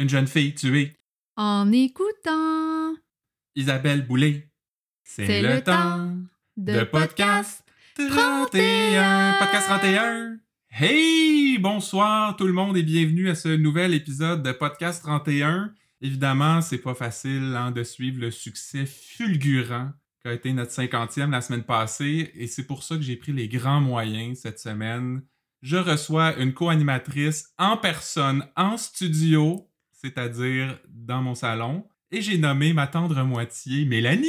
Une jeune fille tuée. En écoutant. Isabelle Boulay. C'est le, temps de podcast 31. Podcast 31. Hey! Bonsoir tout le monde et bienvenue à ce nouvel épisode de Podcast 31. Évidemment, c'est pas facile hein, de suivre le succès fulgurant qu'a été notre cinquantième la semaine passée et c'est pour ça que j'ai pris les grands moyens cette semaine. Je reçois une co-animatrice en personne, en studio, c'est-à-dire dans mon salon. Et j'ai nommé ma tendre moitié Mélanie.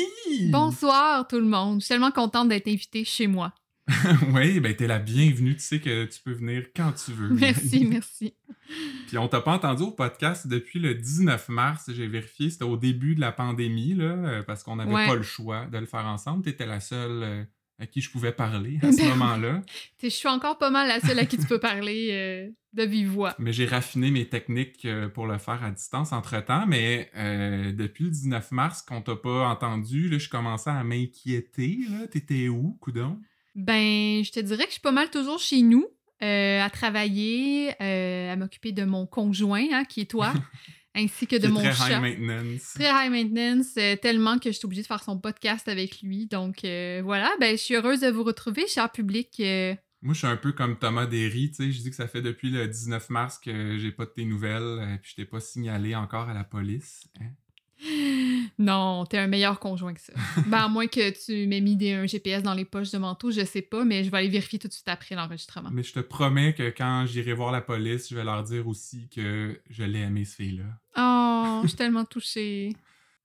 Bonsoir tout le monde. Je suis tellement contente d'être invitée chez moi. oui, ben t'es la bienvenue. Tu sais que tu peux venir quand tu veux. Merci, merci. Puis on t'a pas entendu au podcast depuis le 19 mars. J'ai vérifié, c'était au début de la pandémie, là, euh, parce qu'on n'avait Ouais. pas le choix de le faire ensemble. T'étais la seule euh, à qui je pouvais parler à ce moment-là. Je suis encore pas mal la seule à qui tu peux parler euh, de vive voix. Mais j'ai raffiné mes techniques euh, pour le faire à distance entre-temps. Mais euh, depuis le 19 mars qu'on t'a pas entendu, là, je commençais à m'inquiéter. T'étais où, coudon? Ben, je te dirais que je suis pas mal toujours chez nous, à travailler, à m'occuper de mon conjoint, hein, qui est toi, ainsi que de mon très chat. high maintenance. Très high maintenance, euh, tellement que je suis obligée de faire son podcast avec lui. Donc euh, voilà, ben, je suis heureuse de vous retrouver, cher public. euh, Moi, je suis un peu comme Thomas Derry, tu sais. Je dis que ça fait depuis le 19 mars que j'ai pas de tes nouvelles, euh, puis je t'ai pas signalé encore à la police. hein. Non, t'es un meilleur conjoint que ça. ben, à moins que tu m'aies mis des, un GPS dans les poches de manteau, je sais pas, mais je vais aller vérifier tout de suite après l'enregistrement. Mais je te promets que quand j'irai voir la police, je vais leur dire aussi que je l'ai aimé, ce fille-là. Oh, je suis tellement touchée.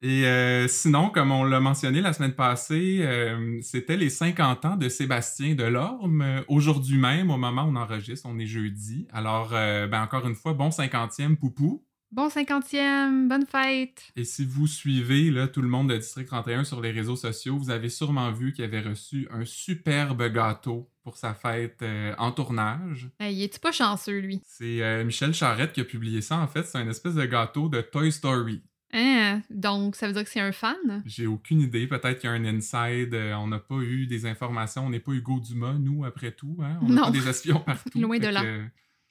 Et euh, sinon, comme on l'a mentionné la semaine passée, euh, c'était les 50 ans de Sébastien Delorme. Euh, Aujourd'hui même, au moment où on enregistre, on est jeudi. Alors, euh, ben encore une fois, bon 50e poupou. Bon cinquantième, bonne fête! Et si vous suivez là, tout le monde de District 31 sur les réseaux sociaux, vous avez sûrement vu qu'il avait reçu un superbe gâteau pour sa fête euh, en tournage. Hey, est-tu pas chanceux, lui? C'est euh, Michel Charette qui a publié ça. En fait, c'est un espèce de gâteau de Toy Story. Hein? Donc, ça veut dire que c'est un fan? J'ai aucune idée. Peut-être qu'il y a un inside. euh, on n'a pas eu des informations. On n'est pas Hugo Dumas, nous, après tout. Hein? On n'a pas des espions partout. Loin de là. que,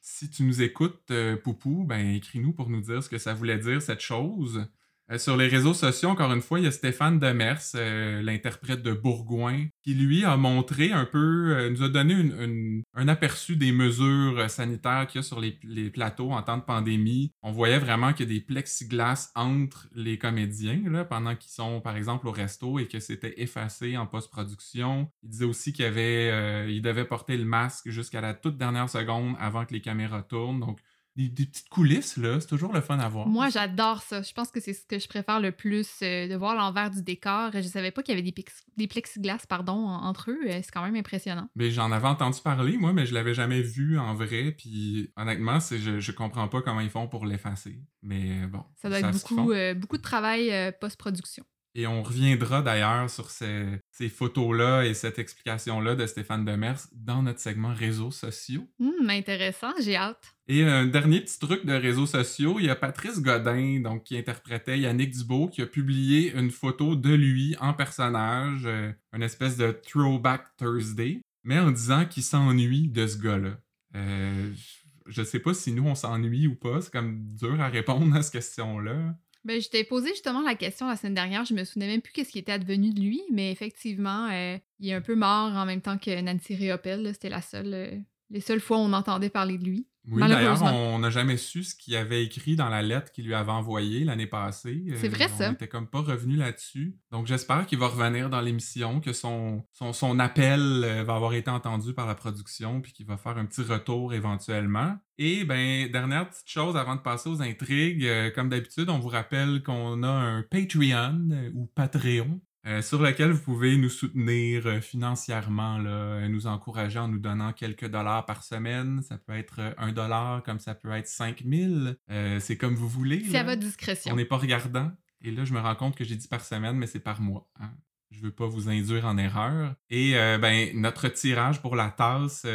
si tu nous écoutes, euh, Poupou, ben écris-nous pour nous dire ce que ça voulait dire, cette chose. Euh, sur les réseaux sociaux, encore une fois, il y a Stéphane Demers, euh, l'interprète de Bourgoin, qui lui a montré un peu, euh, nous a donné un aperçu des mesures sanitaires qu'il y a sur les, plateaux en temps de pandémie. On voyait vraiment qu'il y a des plexiglas entre les comédiens là, pendant qu'ils sont, par exemple, au resto et que c'était effacé en post-production. Il disait aussi qu'il avait, devait porter le masque jusqu'à la toute dernière seconde avant que les caméras tournent. Donc, des, des petites coulisses, là, c'est toujours le fun à voir. Moi, j'adore ça. Je pense que c'est ce que je préfère le plus, euh, de voir l'envers du décor. Je savais pas qu'il y avait des, plex- des plexiglas pardon, en- entre eux. Euh, C'est quand même impressionnant. Mais j'en avais entendu parler, moi, mais je l'avais jamais vu en vrai. Puis honnêtement, c'est, je, je comprends pas comment ils font pour l'effacer. Mais bon. Ça doit être beaucoup, euh, beaucoup de travail euh, post-production. Et on reviendra d'ailleurs sur ces, ces photos-là et cette explication-là de Stéphane Demers dans notre segment réseaux sociaux. Hum, intéressant, j'ai hâte. Et un dernier petit truc de réseaux sociaux, il y a Patrice Godin, donc qui interprétait Yannick Dubo, qui a publié une photo de lui en personnage, euh, une espèce de throwback Thursday, mais en disant qu'il s'ennuie de ce gars-là. Euh, je sais pas si nous on s'ennuie ou pas, c'est comme dur à répondre à cette question-là. Ben, je t'ai posé justement la question la semaine dernière. Je me souvenais même plus qu'est-ce qui était advenu de lui, mais effectivement, euh, il est un peu mort en même temps que Nancy Riopelle. là. C'était la seule, euh, les seules fois où on entendait parler de lui. Oui, d'ailleurs, on n'a jamais su ce qu'il avait écrit dans la lettre qu'il lui avait envoyée l'année passée. C'est vrai, ça. On était comme pas revenu là-dessus. Donc j'espère qu'il va revenir dans l'émission, que son, son, son appel euh, va avoir été entendu par la production, puis qu'il va faire un petit retour éventuellement. Et ben, dernière petite chose avant de passer aux intrigues, euh, comme d'habitude, on vous rappelle qu'on a un Patreon euh, ou Patreon. Euh, sur lequel vous pouvez nous soutenir euh, financièrement, là, euh, nous encourager en nous donnant quelques dollars par semaine. Ça peut être un dollar, comme ça peut être 5000. Euh, c'est comme vous voulez. C'est à votre discrétion. On n'est pas regardant. Et là, je me rends compte que j'ai dit par semaine, mais c'est par mois. hein. Je veux pas vous induire en erreur. Et ben, notre tirage pour la tasse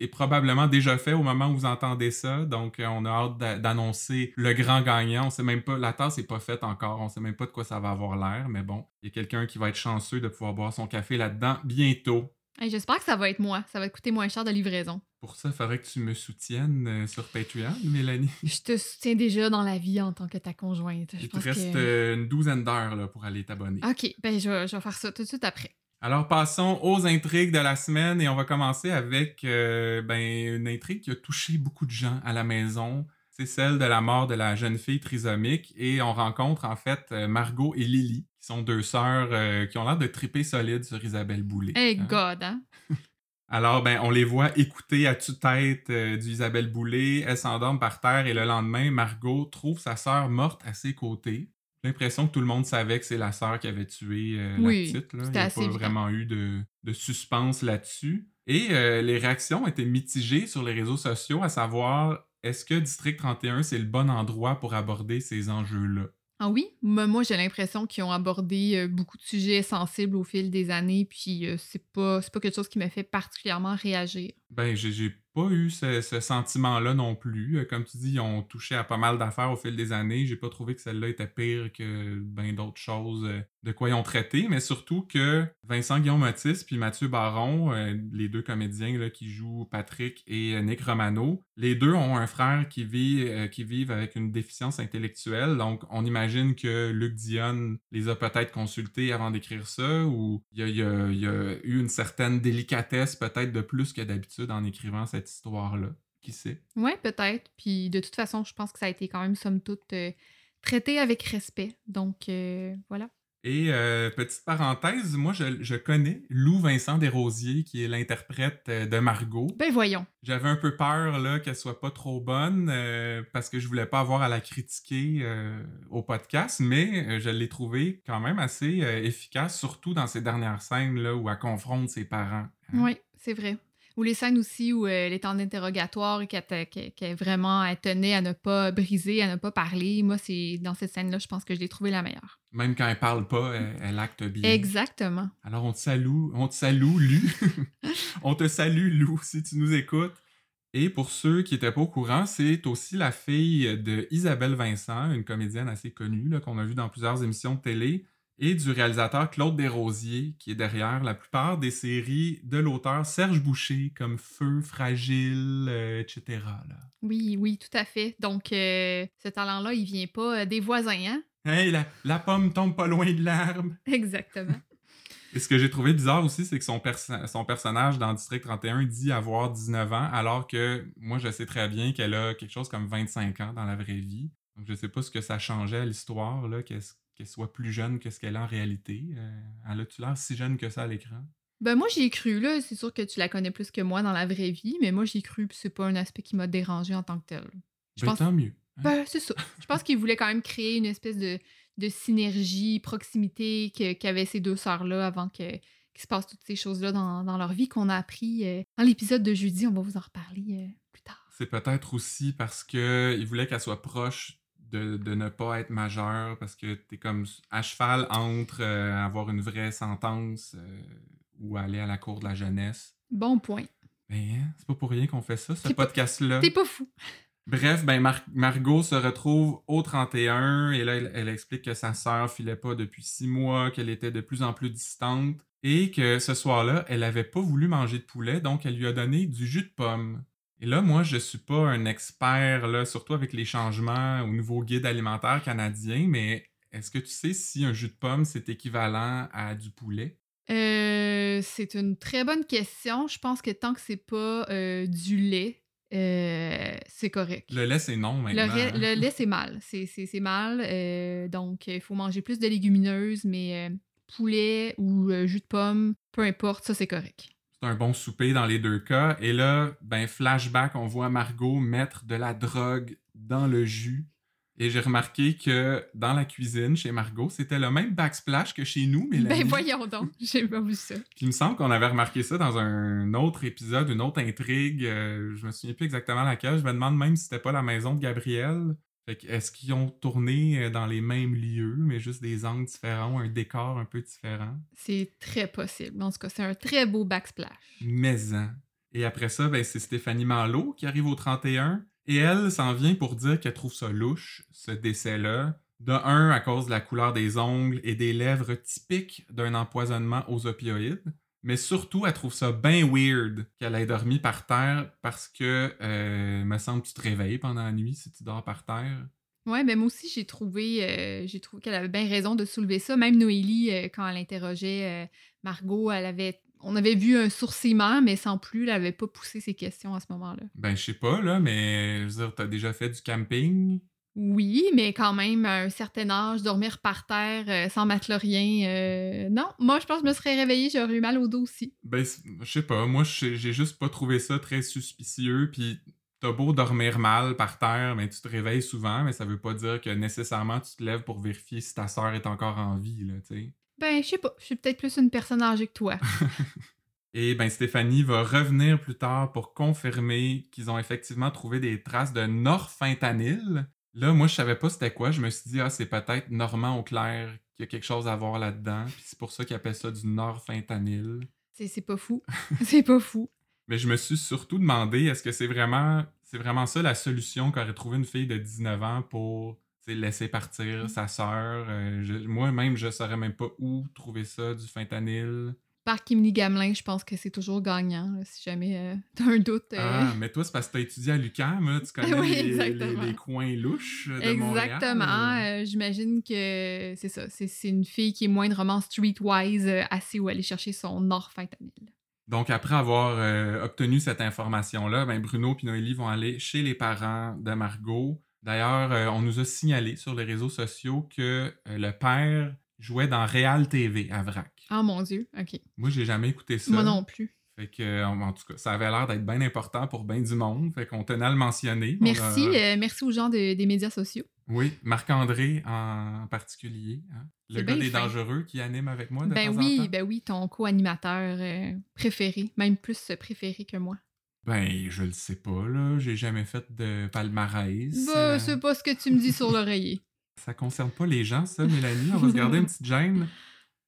est probablement déjà fait au moment où vous entendez ça. Donc, euh, on a hâte d'a- d'annoncer le grand gagnant. On sait même pas, la tasse n'est pas faite encore. On sait même pas de quoi ça va avoir l'air. Mais bon, il y a quelqu'un qui va être chanceux de pouvoir boire son café là-dedans bientôt. Hey, J'espère que ça va être moi. Ça va coûter moins cher de livraison. Pour ça, il faudrait que tu me soutiennes euh, sur Patreon, Mélanie. Je te soutiens déjà dans la vie en tant que ta conjointe. Je Il te reste que... euh, une douzaine d'heures pour aller t'abonner. Ok, ben je vais, je vais faire ça tout de suite après. Alors passons aux intrigues de la semaine et on va commencer avec euh, ben, une intrigue qui a touché beaucoup de gens à la maison. C'est celle de la mort de la jeune fille trisomique et on rencontre en fait euh, Margot et Lily, qui sont deux sœurs euh, qui ont l'air de triper solide sur Isabelle Boulay. Hey hein. God, hein? Alors, ben, on les voit écouter à tue-tête euh, du Isabelle Boulay. Elle s'endorme par terre et le lendemain, Margot trouve sa sœur morte à ses côtés. L'impression que tout le monde savait que c'est la sœur qui avait tué euh, Oui, la petite. Là. Il n'y a pas vraiment eu de, de suspense là-dessus. Et euh, les réactions étaient mitigées sur les réseaux sociaux, à savoir est-ce que District 31 c'est le bon endroit pour aborder ces enjeux-là? Ah oui? Moi, moi, j'ai l'impression qu'ils ont abordé euh, beaucoup de sujets sensibles au fil des années, puis c'est pas, c'est pas quelque chose qui m'a fait particulièrement réagir. Ben, j'ai pas eu ce, ce sentiment-là non plus. Euh, Comme tu dis, ils ont touché à pas mal d'affaires au fil des années. J'ai pas trouvé que celle-là était pire que ben d'autres choses euh, de quoi ils ont traité, mais surtout que Vincent Guillaume Motis puis Mathieu Baron, euh, les deux comédiens là, qui jouent Patrick et Nick Romano, les deux ont un frère qui vit qui vivent avec une déficience intellectuelle. Donc, on imagine que Luc Dionne les a peut-être consultés avant d'écrire ça, ou a, y a- il y a eu une certaine délicatesse peut-être de plus que d'habitude en écrivant cette histoire-là. Qui sait? Ouais, peut-être. Puis de toute façon, je pense que ça a été quand même, somme toute, euh, traité avec respect. Donc, euh, voilà. Et euh, petite parenthèse, moi je, je connais Lou Vincent Desrosiers, qui est l'interprète de Margot. Ben voyons. J'avais un peu peur là qu'elle soit pas trop bonne euh, parce que je voulais pas avoir à la critiquer euh, au podcast, mais je l'ai trouvée quand même assez efficace, surtout dans ces dernières scènes là où elle confronte ses parents. Hein? Oui, c'est vrai. Ou les scènes aussi où euh, elle est en interrogatoire et qu'elle qu'elle vraiment elle tenait à ne pas briser, à ne pas parler. Moi, c'est dans cette scène-là, je pense que je l'ai trouvée la meilleure. Même quand elle parle pas, elle, elle acte bien. Exactement. Alors on te salue, on te salue, Lu. on te salue, Lou, si tu nous écoutes. Et pour ceux qui n'étaient pas au courant, c'est aussi la fille de Isabelle Vincent, une comédienne assez connue qu'on a vue dans plusieurs émissions de télé, et du réalisateur Claude Desrosiers, qui est derrière la plupart des séries de l'auteur Serge Boucher, comme Feu, Fragile, euh, etc. là. Oui, oui, tout à fait. Donc, euh, ce talent-là, il vient pas euh, des voisins, hein? Hey, la, la pomme tombe pas loin de l'arbre. Exactement. Et ce que j'ai trouvé bizarre aussi, c'est que son, perso- son personnage dans District 31 dit avoir 19 ans, alors que moi, je sais très bien qu'elle a quelque chose comme 25 ans dans la vraie vie. Donc, je sais pas ce que ça changeait à l'histoire, là, qu'elle qu'elle soit plus jeune que ce qu'elle est en réalité. Euh, elle a-tu l'air si jeune que ça à l'écran? Ben moi, j'y ai cru, là. C'est sûr que tu la connais plus que moi dans la vraie vie, mais moi, j'y ai cru, puis c'est pas un aspect qui m'a dérangé en tant que tel. Je Ben, pense- tant mieux. hein? Ben, c'est ça. Je pense qu'il voulait quand même créer une espèce de, de synergie, proximité qu'avaient ces deux sœurs-là avant que, qu'il se passe toutes ces choses-là dans, dans leur vie qu'on a appris euh, dans l'épisode de jeudi. On va vous en reparler euh, plus tard. C'est peut-être aussi parce que il voulait qu'elle soit proche de, de ne pas être majeure, parce que t'es comme à cheval entre euh, avoir une vraie sentence euh, ou aller à la cour de la jeunesse. Bon point. Ben, hein, c'est pas pour rien qu'on fait ça, ce podcast-là. T'es pas fou. Bref, ben Mar- Margot se retrouve au 31 et là, elle, elle explique que sa sœur filait pas depuis six mois, qu'elle était de plus en plus distante et que ce soir-là, elle avait pas voulu manger de poulet, donc elle lui a donné du jus de pomme. Et là, moi, je suis pas un expert, là, surtout avec les changements au nouveau guide alimentaire canadien, mais est-ce que tu sais si un jus de pomme, c'est équivalent à du poulet? Euh, c'est une très bonne question. Je pense que tant que c'est pas euh, du lait, euh, c'est correct. Le lait, c'est non maintenant. hein? le lait, c'est mal. C'est, mal. euh, donc, il faut manger plus de légumineuses, mais poulet ou jus de pomme, peu importe, ça, c'est correct. C'est un bon souper dans les deux cas. Et là, ben, flashback, on voit Margot mettre de la drogue dans le jus. Et j'ai remarqué que dans la cuisine, chez Margot, c'était le même backsplash que chez nous, mais Ben voyons donc, j'ai pas vu ça. Puis il me semble qu'on avait remarqué ça dans un autre épisode, une autre intrigue. euh, je me souviens plus exactement laquelle. Je me demande même si c'était pas la maison de Gabriel. Fait que est-ce qu'ils ont tourné euh, dans les mêmes lieux, mais juste des angles différents, un décor un peu différent? C'est très possible. En tout cas, c'est un très beau backsplash. Maison. Et après ça, ben, c'est Stéphanie Malo qui arrive au 31. Et elle s'en vient pour dire qu'elle trouve ça louche, ce décès-là. De un, à cause de la couleur des ongles et des lèvres typiques d'un empoisonnement aux opioïdes. Mais surtout, elle trouve ça bien weird qu'elle ait dormi par terre parce que, euh, me semble, tu te réveilles pendant la nuit si tu dors par terre. Ouais, mais moi aussi, j'ai trouvé, euh, j'ai trouvé qu'elle avait bien raison de soulever ça. Même Noélie, euh, quand elle interrogeait euh, Margot, elle avait, on avait vu un sourcillement, mais sans plus, elle avait pas poussé ses questions à ce moment-là. Ben, je sais pas, là, mais je veux dire, t'as déjà fait du camping? Oui, mais quand même, à un certain âge, dormir par terre euh, sans matelas, rien. euh, non, moi, je pense que je me serais réveillée, j'aurais eu mal au dos aussi. Ben, je sais pas, moi, j'ai j'ai juste pas trouvé ça très suspicieux, puis t'as beau dormir mal par terre, mais tu te réveilles souvent, mais ça veut pas dire que nécessairement tu te lèves pour vérifier si ta sœur est encore en vie, là, tu sais. Ben, je sais pas, je suis peut-être plus une personne âgée que toi. Et ben Stéphanie va revenir plus tard pour confirmer qu'ils ont effectivement trouvé des traces de norfentanyl. Là, moi, je savais pas c'était quoi. Je me suis dit, ah, c'est peut-être Normand Auclair qui a quelque chose à voir là-dedans. Puis c'est pour ça qu'ils appellent ça du norfentanyl. C'est c'est pas fou. c'est pas fou. Mais je me suis surtout demandé, est-ce que c'est vraiment, c'est vraiment ça la solution qu'aurait trouvé une fille de 19 ans pour laisser partir sa sœur? Euh, je- Moi-même, je saurais même pas où trouver ça, du fentanyl. Par Kimini Gamelin, je pense que c'est toujours gagnant, là, si jamais euh, t'as un doute. euh. Ah, mais toi, c'est parce que t'as étudié à l'UQAM, tu connais Oui, les, les- exactement. les coins louches de Montréal. Exactement. euh, J'imagine que c'est ça. C'est une fille qui est moindrement streetwise, euh, assez où aller chercher son norfentanyl. Donc, après avoir obtenu cette information-là, ben, Bruno et Noélie vont aller chez les parents de Margot. D'ailleurs, on nous a signalé sur les réseaux sociaux que le père jouait dans Real TV à Vrac. Oh mon Dieu, ok. Moi, j'ai jamais écouté ça. Moi non plus. Fait que, euh, en tout cas, ça avait l'air d'être bien important pour bien du monde. Fait qu'on tenait à le mentionner. On Merci, a- euh, merci aux gens de- des médias sociaux. Oui, Marc-André en particulier. hein. Le gars des fin. dangereux qui anime avec moi de Ben temps en oui, temps. ben oui, ton co-animateur euh, préféré, même plus euh, préféré que moi. Ben, je le sais pas, là. J'ai jamais fait de palmarès. Euh, c'est pas ce que tu me dis sur l'oreiller. ça concerne pas les gens, ça, Mélanie. On va se garder une petite gêne.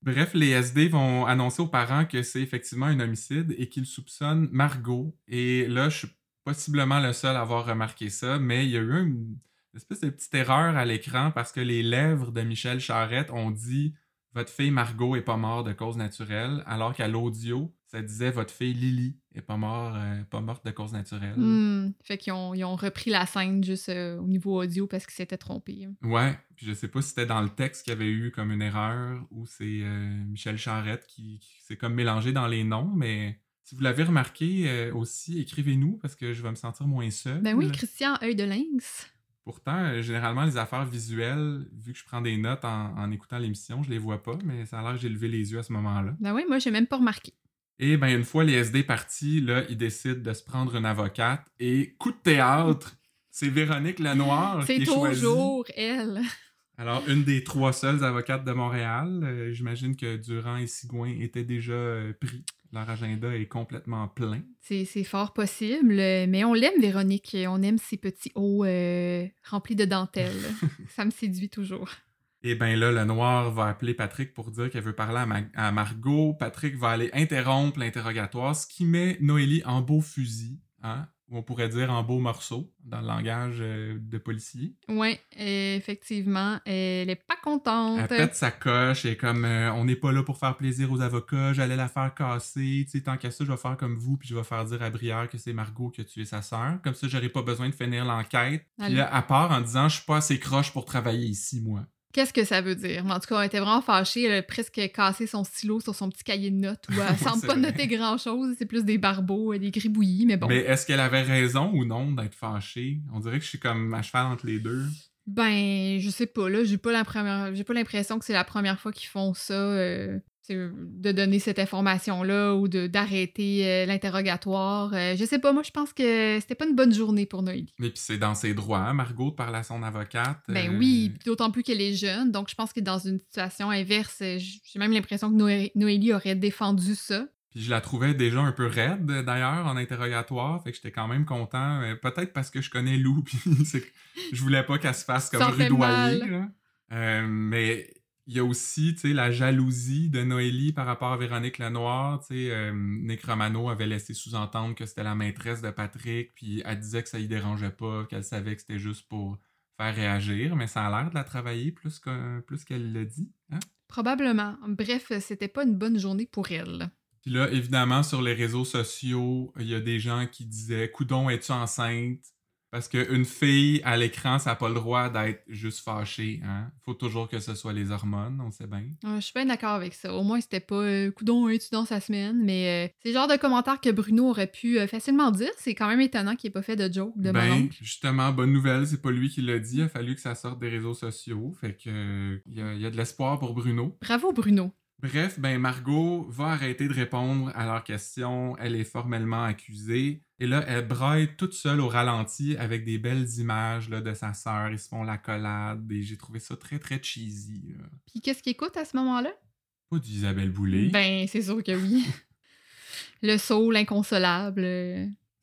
Bref, les SD vont annoncer aux parents que c'est effectivement un homicide et qu'ils soupçonnent Margot. Et là, je suis possiblement le seul à avoir remarqué ça, mais il y a eu une espèce de petite erreur à l'écran parce que les lèvres de Michel Charette ont dit Votre fille Margot est pas morte de cause naturelle, alors qu'à l'audio, ça disait Votre fille Lily est pas, mort, euh, pas morte de cause naturelle. Hmm, Fait qu'ils ont, ils ont repris la scène juste euh, au niveau audio parce qu'ils s'étaient trompés. hein. Ouais, puis je sais pas si c'était dans le texte qu'il y avait eu comme une erreur ou c'est euh, Michel Charette qui, qui s'est comme mélangé dans les noms, mais si vous l'avez remarqué aussi, écrivez-nous parce que je vais me sentir moins seul. Ben oui, Christian, œil de lynx. Pourtant, généralement, les affaires visuelles, vu que je prends des notes en, en écoutant l'émission, je les vois pas, mais ça a l'air que j'ai levé les yeux à ce moment-là. Ben oui, moi, j'ai même pas remarqué. Et ben une fois les SD partis, là, ils décident de se prendre une avocate et coup de théâtre, c'est Véronique Lenoir qui C'est est choisie. toujours elle. Alors, une des trois seules avocates de Montréal. Euh, J'imagine que Durand et Sigouin étaient déjà euh, pris. Leur agenda est complètement plein. C'est fort possible, mais on l'aime, Véronique. On aime ses petits hauts euh, remplis de dentelle. Ça me séduit toujours. Et bien là, le noir va appeler Patrick pour dire qu'elle veut parler à, Ma- à Margot. Patrick va aller interrompre l'interrogatoire, ce qui met Noélie en beau fusil, hein? ou on pourrait dire en beau morceau, dans le langage euh, de policier. Oui, effectivement, elle est pas contente. Elle pète sa coche et comme euh, on n'est pas là pour faire plaisir aux avocats, j'allais la faire casser, tu sais, tant qu'à ça, je vais faire comme vous, puis je vais faire dire à Brière que c'est Margot qui a tué sa sœur. Comme ça, j'aurai pas besoin de finir l'enquête. Puis là, à part en disant, je suis pas assez croche pour travailler ici, moi. Qu'est-ce que ça veut dire? Mais en tout cas, elle était vraiment fâchée. Elle a presque cassé son stylo sur son petit cahier de notes où elle semble pas vrai. noter grand-chose. C'est plus des barbeaux, des gribouillis, mais bon. Mais est-ce qu'elle avait raison ou non d'être fâchée? On dirait que je suis comme à cheval entre les deux. Ben, je sais pas, là. J'ai pas la première- j'ai pas l'impression que c'est la première fois qu'ils font ça. euh, de donner cette information-là ou d'arrêter euh, l'interrogatoire. Euh, je sais pas, moi, je pense que c'était pas une bonne journée pour Noélie. Mais puis c'est dans ses droits, hein, Margot, de parler à son avocate. Ben euh, oui, d'autant plus qu'elle est jeune. Donc, je pense que dans une situation inverse, euh, j'ai même l'impression que Noé- Noélie aurait défendu ça. Puis je la trouvais déjà un peu raide, d'ailleurs, en interrogatoire. Fait que j'étais quand même content. euh, Peut-être parce que je connais Lou, puis je voulais pas qu'elle se fasse comme rudoyer. Euh, mais il y a aussi, tu sais, la jalousie de Noélie par rapport à Véronique Lenoir. Tu sais, euh, Nick Romano avait laissé sous-entendre que c'était la maîtresse de Patrick, puis elle disait que ça y dérangeait pas, qu'elle savait que c'était juste pour faire réagir, mais ça a l'air de la travailler plus que- plus qu'elle l'a dit. hein? Probablement. Bref, c'était pas une bonne journée pour elle. Puis là, évidemment, sur les réseaux sociaux, il y a des gens qui disaient Coudon, es-tu enceinte? Parce qu'une fille à l'écran, ça n'a pas le droit d'être juste fâchée. Hein? faut toujours que ce soit les hormones, on sait bien. je suis bien d'accord avec ça. Au moins, c'était pas euh, Coudon, dans sa semaine Mais euh, c'est le genre de commentaire que Bruno aurait pu euh, facilement dire. C'est quand même étonnant qu'il n'ait pas fait de joke de ben, Justement, bonne nouvelle, c'est pas lui qui l'a dit. Il a fallu que ça sorte des réseaux sociaux. Fait que il y, y a de l'espoir pour Bruno. Bravo, Bruno. Bref, ben Margot va arrêter de répondre à leurs questions. Elle est formellement accusée. Et là, elle braille toute seule au ralenti avec des belles images là, de sa sœur. Ils se font la collade et j'ai trouvé ça très, très cheesy. Puis qu'est-ce qu'il écoute à ce moment-là? Pas d'Isabelle Boulay. Ben, c'est sûr que oui. le saut, l'inconsolable.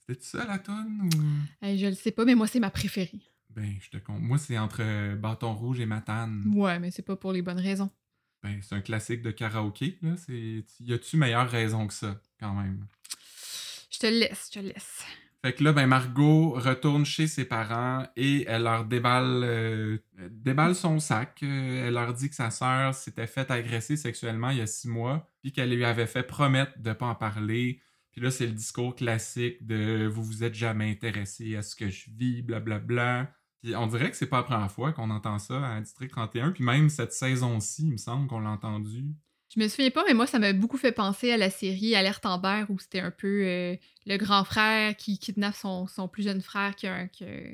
C'était ça la tonne ou... je le sais pas, mais moi, c'est ma préférée. Ben, je te compte. Moi, c'est entre Bâton Rouge et Matane. Ouais, mais c'est pas pour les bonnes raisons. Ben, c'est un classique de karaoké. Là. Y a-tu meilleure raison que ça, quand même? Je te laisse, je te laisse. Fait que là, ben Margot retourne chez ses parents et elle leur déballe, euh, déballe son sac. Euh, elle leur dit que sa sœur s'était faite agresser sexuellement il y a six mois, puis qu'elle lui avait fait promettre de pas en parler. Puis là, c'est le discours classique de vous vous êtes jamais intéressé à ce que je vis, blablabla. Bla, bla on dirait que c'est pas la première fois qu'on entend ça à District 31. Puis même cette saison-ci, il me semble qu'on l'a entendu. Je me souviens pas, mais moi, ça m'a beaucoup fait penser à la série Alerte Amber, où c'était un peu euh, le grand frère qui kidnappe son, plus jeune frère qui,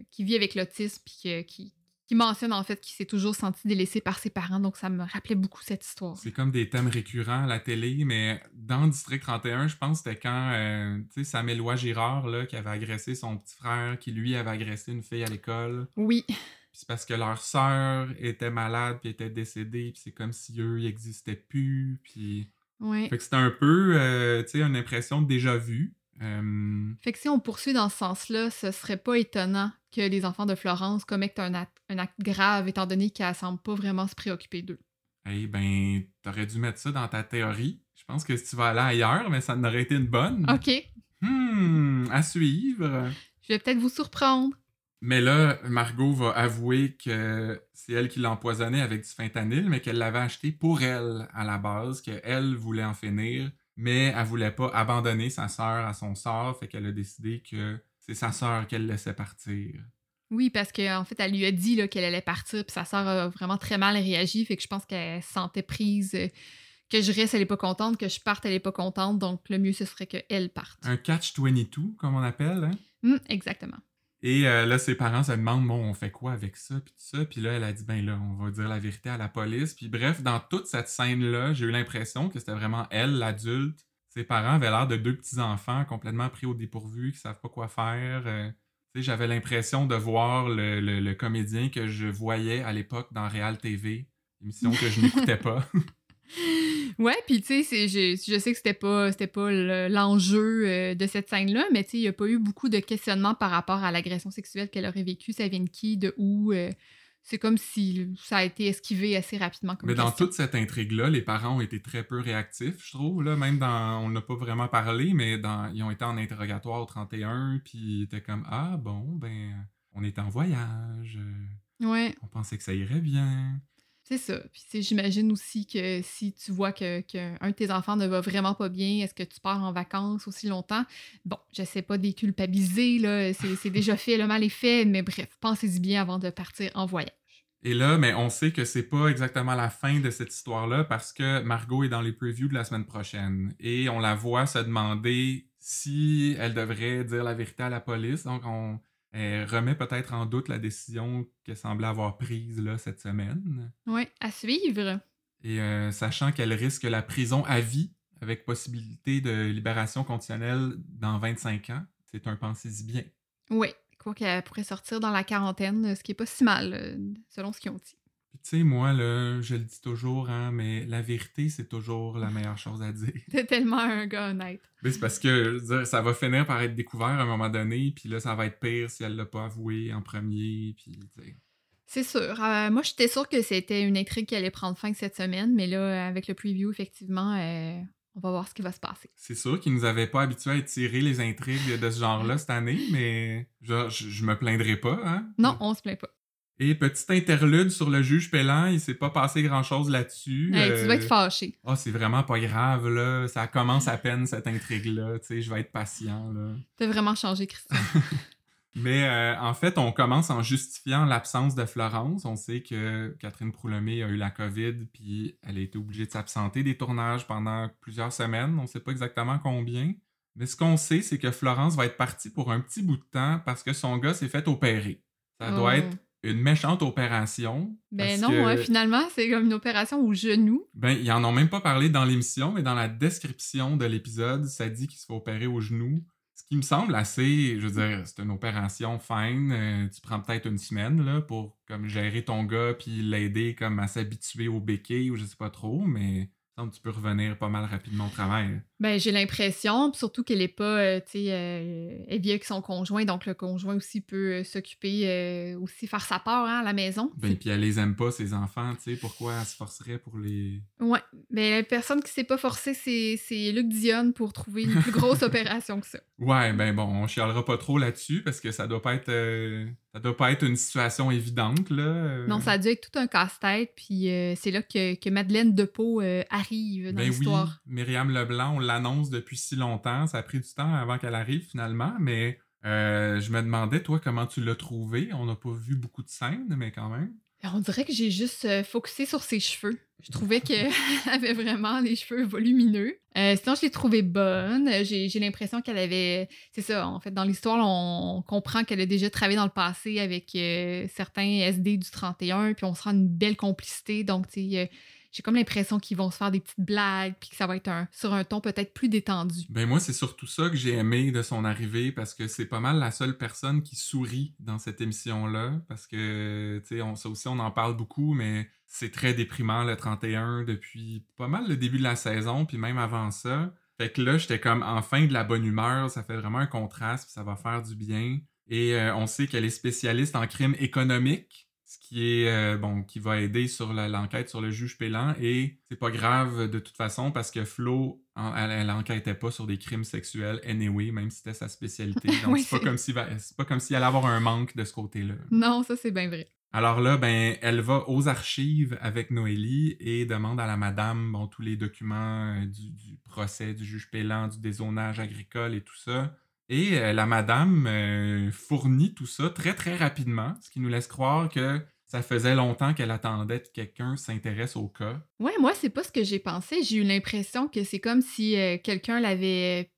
qui vit avec l'autisme, puis qui, qui mentionne en fait qu'il s'est toujours senti délaissé par ses parents, donc ça me rappelait beaucoup cette histoire. C'est comme des thèmes récurrents à la télé, mais dans District 31, je pense que c'était quand euh, tu sais Samuel Girard là, qui avait agressé son petit frère, qui lui avait agressé une fille à l'école. Oui. c'est parce que leur sœur était malade puis était décédée, puis c'est comme si eux ils existaient plus, puis. Ouais. Fait que c'était un peu, euh, tu sais, une impression de déjà vu. Euh, fait que si on poursuit dans ce sens-là, ce serait pas étonnant que les enfants de Florence commettent un acte, grave, étant donné qu'elle semble pas vraiment se préoccuper d'eux. Eh ben, t'aurais dû mettre ça dans ta théorie. Je pense que si tu vas aller ailleurs, mais ça n'aurait été une bonne. OK. Hmm, à suivre. Je vais peut-être vous surprendre. Mais là, Margot va avouer que c'est elle qui l'a empoisonné avec du fentanyl, mais qu'elle l'avait acheté pour elle à la base, qu'elle voulait en finir mais elle voulait pas abandonner sa sœur à son sort, fait qu'elle a décidé que c'est sa sœur qu'elle laissait partir. Oui, parce qu'en fait, elle lui a dit qu'elle allait partir, puis sa sœur a vraiment très mal réagi, fait que je pense qu'elle sentait prise, euh, que je reste, elle est pas contente, que je parte, elle est pas contente, donc le mieux, ce serait qu'elle parte. Un catch-22, comme on appelle, hein? Hum, exactement. Et euh, là, ses parents se demandent, bon, on fait quoi avec ça, puis tout ça. Puis là, elle a dit, ben là, on va dire la vérité à la police. Puis bref, dans toute cette scène-là, j'ai eu l'impression que c'était vraiment elle, l'adulte. Ses parents avaient l'air de deux petits-enfants complètement pris au dépourvu, qui savent pas quoi faire. Euh, j'avais l'impression de voir le, comédien que je voyais à l'époque dans Real TV, émission que je n'écoutais pas. Ouais, puis tu sais, je, je, sais que c'était pas, c'était pas l'enjeu euh, de cette scène-là, mais tu sais, il n'y a pas eu beaucoup de questionnements par rapport à l'agression sexuelle qu'elle aurait vécue, ça vient de qui, de où. Euh, c'est comme si ça a été esquivé assez rapidement. mais dans toute cette intrigue-là, les parents ont été très peu réactifs, je trouve. Là. Même dans. On n'a pas vraiment parlé, mais dans, ils ont été en interrogatoire au 31, puis ils étaient comme Ah, bon, ben, on est en voyage. Ouais. On pensait que ça irait bien. C'est ça. Puis j'imagine aussi que si tu vois qu'un que de tes enfants ne va vraiment pas bien, est-ce que tu pars en vacances aussi longtemps? Bon, je sais pas des culpabiliser, là, c'est déjà fait, le mal est fait, mais bref, pensez-y bien avant de partir en voyage. Et là, mais on sait que c'est pas exactement la fin de cette histoire-là parce que Margot est dans les previews de la semaine prochaine et on la voit se demander si elle devrait dire la vérité à la police. Donc on elle remet peut-être en doute la décision qu'elle semblait avoir prise là, cette semaine. Oui, à suivre. Et euh, sachant qu'elle risque la prison à vie avec possibilité de libération conditionnelle dans 25 ans, c'est un pensée bien. Oui, quoi qu'elle pourrait sortir dans la quarantaine, ce qui est pas si mal, euh, selon ce qu'ils ont dit tu sais, moi, là, je le dis toujours, hein, mais la vérité, c'est toujours la meilleure chose à dire. T'es tellement un gars honnête. Mais c'est parce que ça va finir par être découvert à un moment donné, puis là, ça va être pire si elle l'a pas avoué en premier, puis C'est sûr. Euh, moi, j'étais sûre que c'était une intrigue qui allait prendre fin cette semaine, mais là, avec le preview, effectivement, euh, on va voir ce qui va se passer. C'est sûr qu'ils nous avaient pas habitués à tirer les intrigues de ce genre-là cette année, mais genre, je, je me plaindrai pas, hein? Non, on se plaint pas. Et petit interlude sur le juge Pellant, il s'est pas passé grand-chose là-dessus. Hey, tu vas Euh, être fâché. Ah, c'est vraiment pas grave, là. Ça commence à peine, cette intrigue-là. Tu sais, je vais être patient, là. T'as vraiment changé, Christian. Mais euh, en fait, on commence en justifiant l'absence de Florence. On sait que Catherine Proulemé a eu la COVID, puis elle a été obligée de s'absenter des tournages pendant plusieurs semaines. On sait pas exactement combien. Mais ce qu'on sait, c'est que Florence va être partie pour un petit bout de temps parce que son gars s'est fait opérer. Ça doit Oh. être une méchante opération. Ben non, que- hein, finalement, c'est comme une opération au genou. Ben, ils en ont même pas parlé dans l'émission, mais dans la description de l'épisode, ça dit qu'il se fait opérer au genou. Ce qui me semble assez, je veux dire, c'est une opération fine. euh, tu prends peut-être une semaine là, pour comme gérer ton gars puis l'aider comme à s'habituer au béquilles ou je sais pas trop, mais il me semble que tu peux revenir pas mal rapidement au travail. Ben, j'ai l'impression, puis surtout qu'elle est pas, euh, tu sais, euh, elle vit avec son conjoint, donc le conjoint aussi peut euh, s'occuper, euh, aussi faire sa part hein, à la maison. Ben, puis elle les aime pas, ses enfants, tu sais, pourquoi elle se forcerait pour les. Ouais, mais la personne qui s'est pas forcée, c'est c'est Luc Dion pour trouver une plus grosse opération que ça. Ouais, ben bon, on chialera pas trop là-dessus parce que ça doit pas être. ça doit pas être une situation évidente, là. Non, ça a dû être tout un casse-tête, puis c'est là que, que Madeleine Depot euh, arrive dans Ben oui, l'histoire. Myriam Leblanc, on l'annonce depuis si longtemps. Ça a pris du temps avant qu'elle arrive finalement, mais euh, je me demandais, toi, comment tu l'as trouvé. On n'a pas vu beaucoup de scènes, mais quand même. On dirait que j'ai juste euh, sur ses cheveux. Je trouvais qu'elle avait vraiment les cheveux volumineux. Euh, sinon, je l'ai trouvée bonne. Euh, J'ai l'impression qu'elle avait... C'est ça, en fait, dans l'histoire, on comprend qu'elle a déjà travaillé dans le passé avec certains SD du 31, puis on se rend une belle complicité. Donc, tu sais, j'ai comme l'impression qu'ils vont se faire des petites blagues, puis que ça va être un, sur un ton peut-être plus détendu. Ben moi, c'est surtout ça que j'ai aimé de son arrivée parce que c'est pas mal la seule personne qui sourit dans cette émission-là. Parce que, tu sais, ça aussi, on en parle beaucoup, mais c'est très déprimant le 31 depuis pas mal le début de la saison, puis même avant ça. Fait que là, j'étais comme enfin de la bonne humeur, ça fait vraiment un contraste, puis ça va faire du bien. Et euh, on sait qu'elle est spécialiste en crime économique, ce qui est euh, bon, qui va aider sur la- l'enquête sur le juge Pélan. Et c'est pas grave de toute façon parce que Flo, en- elle, elle enquêtait pas sur des crimes sexuels anyway, même si c'était sa spécialité. Donc Oui, c'est pas comme si c'est pas comme s'il allait avoir un manque de ce côté-là. Non, ça, c'est bien vrai. Alors là, ben, elle va aux archives avec Noélie et demande à la madame bon, tous les documents euh, du, du procès du juge Pélan, du dézonage agricole et tout ça. Et euh, la madame euh, fournit tout ça très très rapidement, ce qui nous laisse croire que ça faisait longtemps qu'elle attendait que quelqu'un s'intéresse au cas. Ouais, moi, c'est pas ce que j'ai pensé. J'ai eu l'impression que c'est comme si euh, quelqu'un l'avait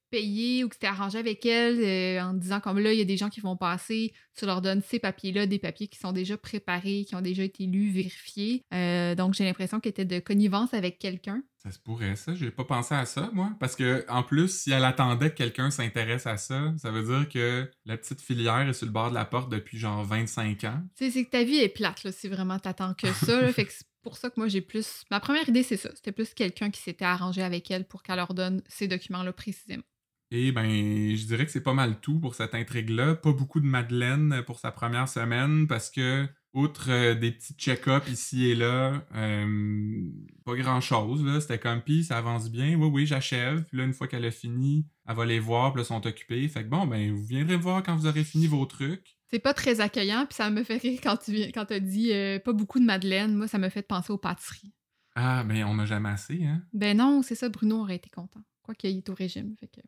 ou que c'était arrangé avec elle euh, en disant comme là, il y a des gens qui vont passer, tu leur donnes ces papiers-là, des papiers qui sont déjà préparés, qui ont déjà été lus, vérifiés. Euh, donc, j'ai l'impression qu'elle était de connivence avec quelqu'un. Ça se pourrait, ça. J'ai pas pensé à ça, moi. Parce que, en plus, si elle attendait que quelqu'un s'intéresse à ça, ça veut dire que la petite filière est sur le bord de la porte depuis genre 25 ans. Tu sais, c'est que ta vie est plate, là, si vraiment t'attends que ça. là. fait que c'est pour ça que moi, j'ai plus... Ma première idée, c'est ça. C'était plus quelqu'un qui s'était arrangé avec elle pour qu'elle leur donne ces documents-là précisément. Et ben, je dirais que c'est pas mal tout pour cette intrigue-là. Pas beaucoup de Madeleine pour sa première semaine parce que, outre euh, des petits check-ups ici et là, euh, pas grand-chose. C'était comme, pis ça avance bien. Oui, oui, j'achève. Puis là, une fois qu'elle a fini, elle va les voir, puis là, ils sont occupés. Fait que bon, ben, vous viendrez me voir quand vous aurez fini vos trucs. C'est pas très accueillant, puis ça me fait rire quand tu quand as dit euh, pas beaucoup de Madeleine. Moi, ça me fait penser aux pâtisseries. Ah, ben, on n'a jamais assez, hein? Ben non, c'est ça, Bruno aurait été content. Quoi qu'il est au régime. Fait que,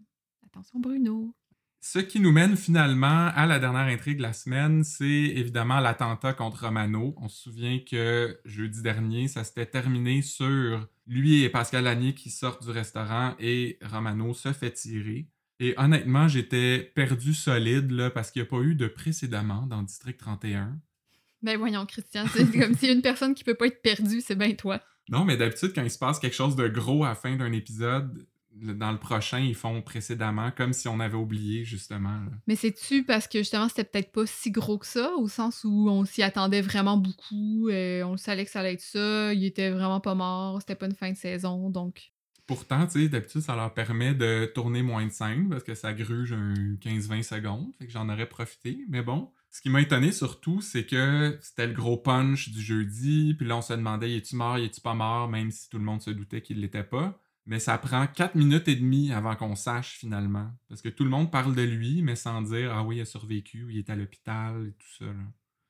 attention, Bruno. Ce qui nous mène finalement à la dernière intrigue de la semaine, c'est évidemment l'attentat contre Romano. On se souvient que jeudi dernier, ça s'était terminé sur lui et Pascal Lanier qui sortent du restaurant et Romano se fait tirer. Et honnêtement, j'étais perdu solide là, parce qu'il n'y a pas eu de précédemment dans District 31. Ben voyons, Christian, c'est comme si une personne qui peut pas être perdue, c'est bien toi. Non, mais d'habitude, quand il se passe quelque chose de gros à la fin d'un épisode, dans le prochain, ils font précédemment, comme si on avait oublié, justement. là. Mais c'est-tu parce que justement, c'était peut-être pas si gros que ça, au sens où on s'y attendait vraiment beaucoup, euh, on le savait que ça allait être ça, il était vraiment pas mort, c'était pas une fin de saison, donc... Pourtant, tu sais, d'habitude, ça leur permet de tourner moins de scènes parce que ça gruge un 15-20 secondes. Fait que j'en aurais profité. Mais bon, ce qui m'a étonné surtout, c'est que c'était le gros punch du jeudi. Puis là, on se demandait, est-tu mort, est-tu pas mort, même si tout le monde se doutait qu'il l'était pas. Mais ça prend 4 minutes et demie avant qu'on sache finalement. Parce que tout le monde parle de lui, mais sans dire, ah oui, il a survécu, il est à l'hôpital et tout ça. là.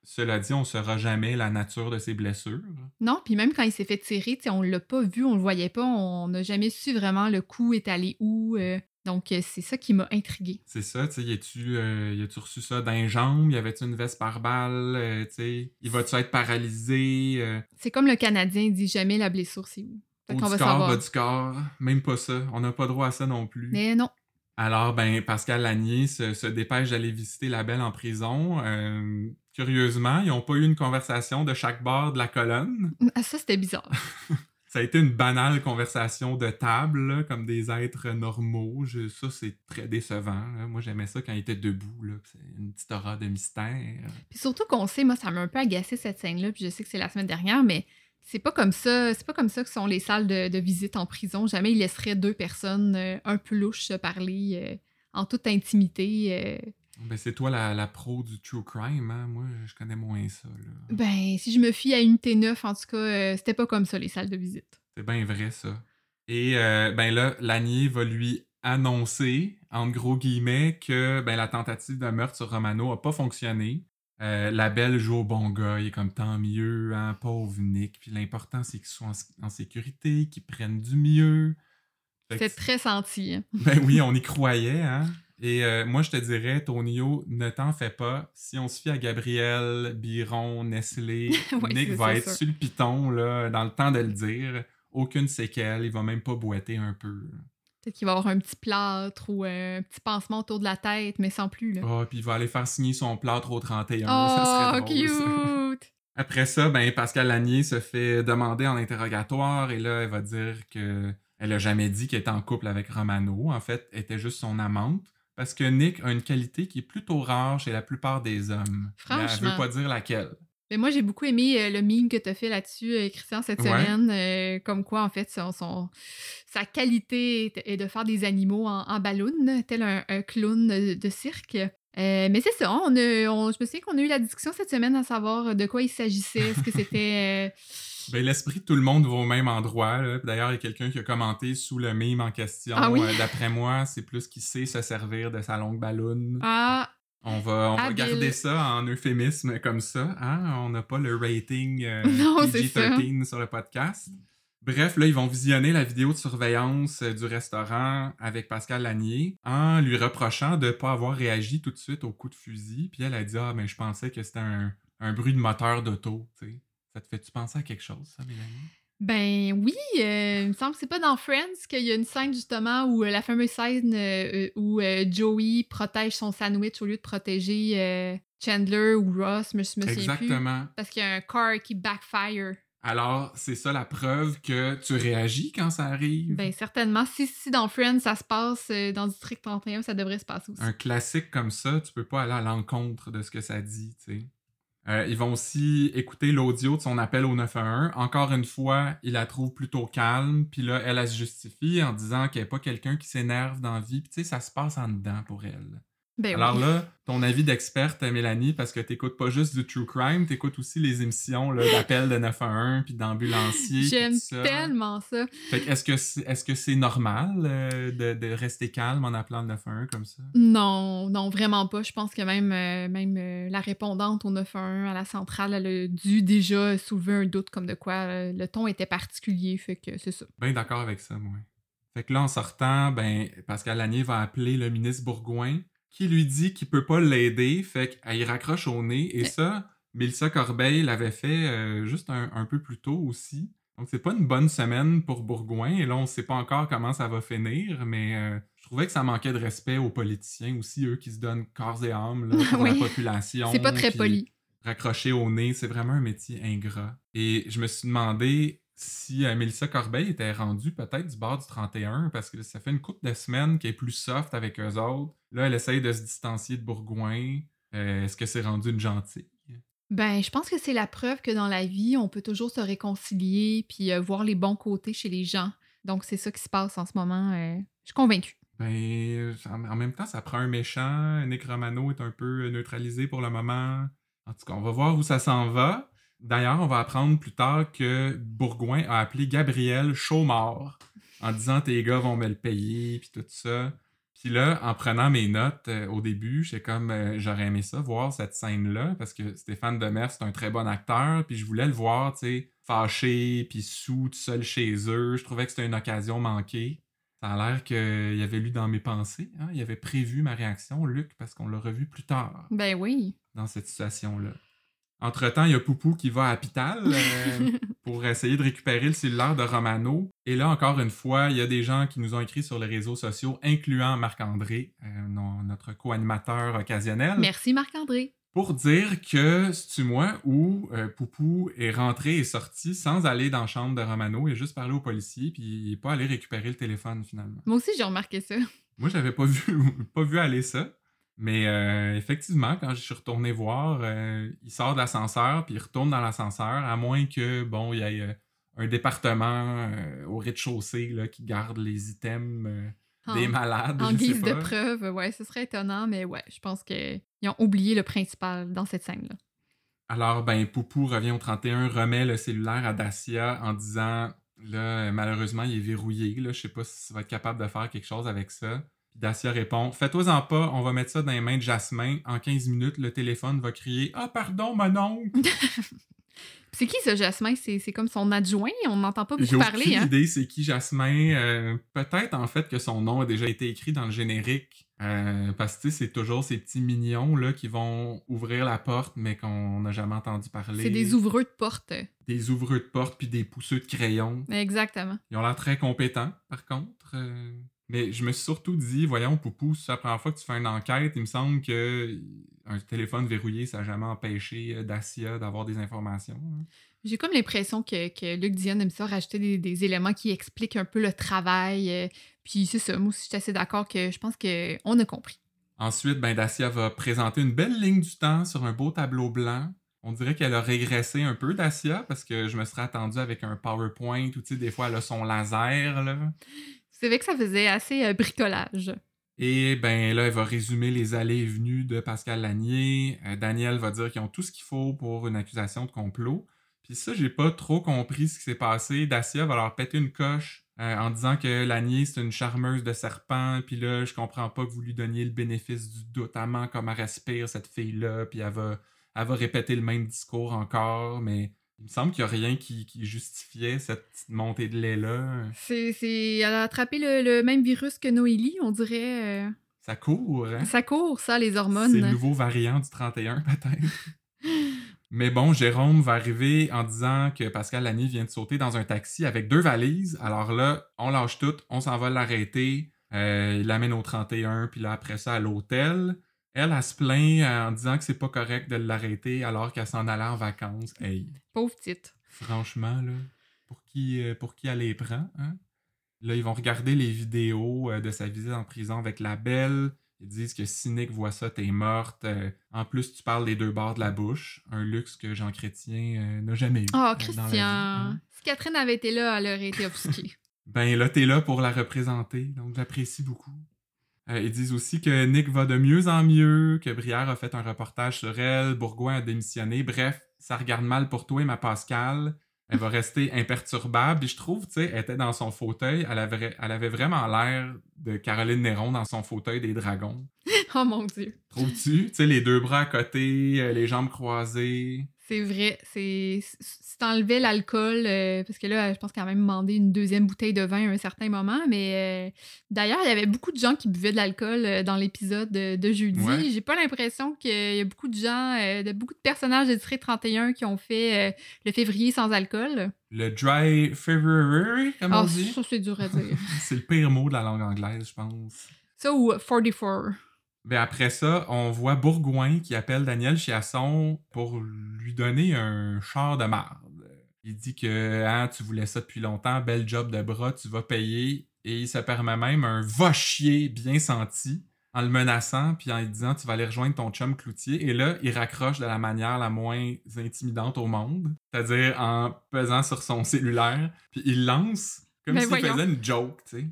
Cela dit, on ne saura jamais la nature de ses blessures. Non, puis même quand il s'est fait tirer, on ne l'a pas vu, on le voyait pas, on n'a jamais su vraiment le coup est allé où. Euh. donc, euh, c'est ça qui m'a intrigué. C'est ça, tu sais, euh, reçu ça d'un jambe? Y avait-tu une veste par balle? tu sais, il va-tu être paralysé? C'est comme le Canadien dit jamais la blessure, c'est où? Au va corps, bas du corps, même pas ça. On n'a pas droit à ça non plus. Mais non. Alors, ben, Pascal Lanier se, dépêche d'aller visiter la belle en prison. Euh, curieusement, ils n'ont pas eu une conversation de chaque bord de la colonne. Ah, ça, c'était bizarre. ça a été une banale conversation de table, comme des êtres normaux. ça, c'est très décevant. Moi, j'aimais ça quand il était debout. C'est une petite aura de mystère. Puis surtout qu'on sait, moi, ça m'a un peu agacé cette scène-là. Puis je sais que c'est la semaine dernière, mais c'est pas comme ça, c'est pas comme ça que sont les salles de, visite en prison. Jamais ils laisseraient deux personnes euh, un peu louches se parler euh, en toute intimité. Euh. Ben, c'est toi la, pro du true crime, hein? Moi, je connais moins ça. Ben, si je me fie à une T9, en tout cas, c'était pas comme ça, les salles de visite. C'est bien vrai, ça. Et ben là, Lanier va lui annoncer, en gros guillemets, que ben, la tentative de meurtre sur Romano a pas fonctionné. Euh, la belle joue au bon gars, il est comme tant mieux, hein, pauvre Nick. Puis l'important, c'est qu'il soit en, sécurité, qu'il prenne du mieux. C'est très senti. Hein. Ben oui, on y croyait, hein. Et euh, moi, je te dirais, Tonio, ne t'en fais pas. Si on se fie à Gabriel, Biron, Nestlé, Nick va être sur le piton là, dans le temps de le dire. Aucune séquelle, il va même pas boiter un peu. Peut-être qu'il va avoir un petit plâtre ou un petit pansement autour de la tête, mais sans plus. Là. Oh, puis il va aller faire signer son plâtre au 31. ça serait drôle, cute! Après ça, ben, Pascal Lanier se fait demander en interrogatoire et là, elle va dire que elle a jamais dit qu'elle était en couple avec Romano. En fait, elle était juste son amante. Parce que Nick a une qualité qui est plutôt rare chez la plupart des hommes. Franchement. Mais elle veut pas dire laquelle. Mais moi, j'ai beaucoup aimé euh, le meme que tu as fait là-dessus, euh, Christian, cette semaine. Euh, comme quoi, en fait, son, sa qualité est de faire des animaux en, en ballon, tel un, clown de, cirque. mais c'est ça, on, je me souviens qu'on a eu la discussion cette semaine à savoir de quoi il s'agissait. Est-ce que c'était. Ben, l'esprit de tout le monde va au même endroit. D'ailleurs, il y a quelqu'un qui a commenté sous le meme en question. Ah d'après moi, c'est plus qu'il sait se servir de sa longue ballonne. Ah, on va, on garder ça en euphémisme comme ça. Hein? On n'a pas le rating euh, PG-13 sur le podcast. Bref, là, ils vont visionner la vidéo de surveillance euh, du restaurant avec Pascal Lanier en lui reprochant de ne pas avoir réagi tout de suite au coup de fusil. Puis elle a dit Ah, mais je pensais que c'était un, un, bruit de moteur d'auto. Ça te fait-tu penser à quelque chose, ça, Mélanie? Ben oui, euh, il me semble que c'est pas dans Friends qu'il y a une scène justement où euh, la fameuse scène euh, où Joey protège son sandwich au lieu de protéger Chandler ou Ross, je me souviens Exactement. parce qu'il y a un car qui backfire. Alors, c'est ça la preuve que tu réagis quand ça arrive? Ben certainement. Si, si dans Friends, ça se passe dans District 31, ça devrait se passer aussi. Un classique comme ça, tu peux pas aller à l'encontre de ce que ça dit, tu sais. Euh, ils vont aussi écouter l'audio de son appel au 911. Encore une fois, il la trouve plutôt calme. Puis là, elle, elle se justifie en disant qu'elle n'est pas quelqu'un qui s'énerve dans la vie. Puis tu sais, ça se passe en dedans pour elle. Ben Alors là, ton avis d'experte, Mélanie, parce que tu n'écoutes pas juste du true crime, tu écoutes aussi les émissions d'appel de 911 puis d'ambulancier. J'aime tellement ça. est-ce que c'est est -ce c'est normal euh, de, rester calme en appelant le 911 comme ça? Non, non, vraiment pas. Je pense que même, euh, même euh, la répondante au 911 à la centrale, elle a dû déjà soulever un doute comme de quoi le ton était particulier. Fait que c'est ça. Bien d'accord avec ça, moi. Fait que là, en sortant, ben, Pascal Lanier va appeler le ministre Bourgoin qui lui dit qu'il peut pas l'aider, fait qu'elle raccroche au nez. Et ça, Mélissa Corbeil l'avait fait euh, juste un, peu plus tôt aussi. Donc c'est pas une bonne semaine pour Bourgoin. Et là, on sait pas encore comment ça va finir, mais euh, je trouvais que ça manquait de respect aux politiciens aussi, eux qui se donnent corps et âme pour la population. C'est pas très poli. Raccrocher au nez, c'est vraiment un métier ingrat. Et je me suis demandé, si euh, Mélissa Corbeil était rendue peut-être du bord du 31, parce que ça fait une couple de semaines qu'elle est plus soft avec eux autres. Là, elle essaye de se distancier de Bourgoin. Euh, est-ce que c'est rendu une gentille? Ben, je pense que c'est la preuve que dans la vie, on peut toujours se réconcilier puis euh, voir les bons côtés chez les gens. Donc, c'est ça qui se passe en ce moment. je suis convaincue. Ben, en même temps, ça prend un méchant. Nick Romano est un peu neutralisé pour le moment. En tout cas, on va voir où ça s'en va. D'ailleurs, on va apprendre plus tard que Bourgoin a appelé Gabriel Chaumard en disant tes gars vont me le payer puis tout ça. Puis là, en prenant mes notes euh, au début, j'étais comme euh, j'aurais aimé ça, voir cette scène-là, parce que Stéphane Demers, c'est un très bon acteur, puis je voulais le voir, tu sais, fâché, puis sous, tout seul chez eux. Je trouvais que c'était une occasion manquée. Ça a l'air qu'il avait lu dans mes pensées. Hein? Il avait prévu ma réaction, Luc, parce qu'on l'a revu plus tard Ben oui. dans cette situation-là. Entre-temps, il y a Poupou qui va à Pital euh, pour essayer de récupérer le cellulaire de Romano. Et là, encore une fois, il y a des gens qui nous ont écrit sur les réseaux sociaux, incluant Marc-André, euh, notre co-animateur occasionnel, Merci Marc-André. pour dire que c'est moi où euh, Poupou est rentré et sorti sans aller dans la chambre de Romano. A juste parlé au policier, puis il n'est pas allé récupérer le téléphone finalement. Moi aussi, j'ai remarqué ça. Moi, j'avais pas vu, pas vu aller ça. Mais euh, effectivement, quand je suis retourné voir, euh, il sort de l'ascenseur puis il retourne dans l'ascenseur, à moins que, bon, il y ait euh, un département au rez-de-chaussée qui garde les items En, des malades. en je sais guise de preuve, ouais, ce serait étonnant, mais ouais, je pense qu'ils ont oublié le principal dans cette scène-là. Alors, ben, Poupou revient au 31, remet le cellulaire à Dacia en disant là, malheureusement, il est verrouillé. Là, je sais pas si tu vas être capable de faire quelque chose avec ça. Dacia répond Fais-toi-en pas, on va mettre ça dans les mains de Jasmin. En 15 minutes, le téléphone va crier Ah, pardon, mon oncle C'est qui ce Jasmin? C'est comme son adjoint? On n'entend pas beaucoup J'ai parler, aucune hein? idée c'est qui Jasmin. Euh, Peut-être en fait que son nom a déjà été écrit dans le générique. Euh, parce que c'est toujours ces petits mignons là, qui vont ouvrir la porte, mais qu'on n'a jamais entendu parler. C'est des ouvreux de porte. des ouvreux de porte puis des pousseux de crayon. Exactement. Ils ont l'air très compétents, par contre. Euh, Mais je me suis surtout dit, voyons, Poupou, c'est la première fois que tu fais une enquête, il me semble que un téléphone verrouillé, ça n'a jamais empêché euh, Dacia d'avoir des informations. hein. J'ai comme l'impression que, que Luc Dion aime ça rajouter des, des éléments qui expliquent un peu le travail. euh, puis c'est ça, moi aussi, je suis assez d'accord que je pense qu'on a compris. Ensuite, ben, Dacia va présenter une belle ligne du temps sur un beau tableau blanc. On dirait qu'elle a régressé un peu, Dacia, parce que je me serais attendu avec un PowerPoint ou, tu sais, des fois, elle a son laser, là. C'est vrai que ça faisait assez euh, bricolage. Et ben là, elle va résumer les allées et venues de Pascal Lanier. Euh, Daniel va dire qu'ils ont tout ce qu'il faut pour une accusation de complot. Puis ça, j'ai pas trop compris ce qui s'est passé. Dacia va leur péter une coche euh, en disant que Lanier, c'est une charmeuse de serpent. Puis là, je comprends pas que vous lui donniez le bénéfice du doute. Amant comme elle respire, cette fille-là. Puis elle va, elle va répéter le même discours encore. Mais il me semble qu'il y a rien qui, qui justifiait cette petite montée de lait-là. C'est, c'est- Elle a attrapé le, le même virus que Noélie, on dirait. euh, Ça court, hein? Ça court, ça, les C'est le hormones. nouveau variant du 31, peut-être. Mais bon, Jérôme va arriver en disant que Pascal Lanier vient de sauter dans un taxi avec deux valises. Alors là, on lâche tout, on s'en va l'arrêter. Euh, il l'amène au 31, puis là, après ça, à l'hôtel. Elle, elle se plaint euh, en disant que c'est pas correct de l'arrêter alors qu'elle s'en allait en vacances. Hey, Pauvre petite. franchement, là, pour qui, euh, pour qui elle les prend, hein? Là, ils vont regarder les vidéos euh, de sa visite en prison avec la belle. Ils disent que si Nick voit ça, t'es morte. En plus, tu parles des deux bords de la bouche. Un luxe que Jean Chrétien n'a jamais eu. Oh, dans la vie, Christian. hein? Si Catherine avait été là, elle aurait été offusquée. Ben là, t'es là pour la représenter, donc j'apprécie beaucoup. Euh, ils disent aussi que Nick va de mieux en mieux, que Brière a fait un reportage sur elle, Bourgoin a démissionné. Bref, ça regarde mal pour toi ma Pascal. Elle va rester imperturbable. Et je trouve, tu sais, elle était dans son fauteuil. Elle avait vraiment l'air de Caroline Néron dans son fauteuil des dragons. oh mon Dieu. Trouves-tu? Tu sais, les deux bras à côté, euh, les jambes croisées? C'est vrai. C'est. Si t'enlevais l'alcool, euh, parce que là, je pense qu'elle a même demandé une deuxième bouteille de vin à un certain moment, mais euh, d'ailleurs, il y avait beaucoup de gens qui buvaient de l'alcool euh, dans l'épisode de, de jeudi. Ouais. J'ai pas l'impression qu'il y a beaucoup de gens, de beaucoup de personnages de District 31 qui ont fait le février sans alcool. Le dry February, comme Ah, on dit? ça, c'est dur à dire. C'est le pire mot de la langue anglaise, je pense. ça ou 44. Ben après ça, on voit Bourgoin qui appelle Daniel Chiasson pour lui donner un char de marde. Il dit que hein, tu voulais ça depuis longtemps, bel job de bras, tu vas payer. Et il se permet même un va chier bien senti en le menaçant puis en lui disant tu vas aller rejoindre ton chum cloutier. Et là, il raccroche de la manière la moins intimidante au monde, c'est-à-dire en pesant sur son cellulaire. Puis il lance comme Ben s'il faisait une joke, tu sais.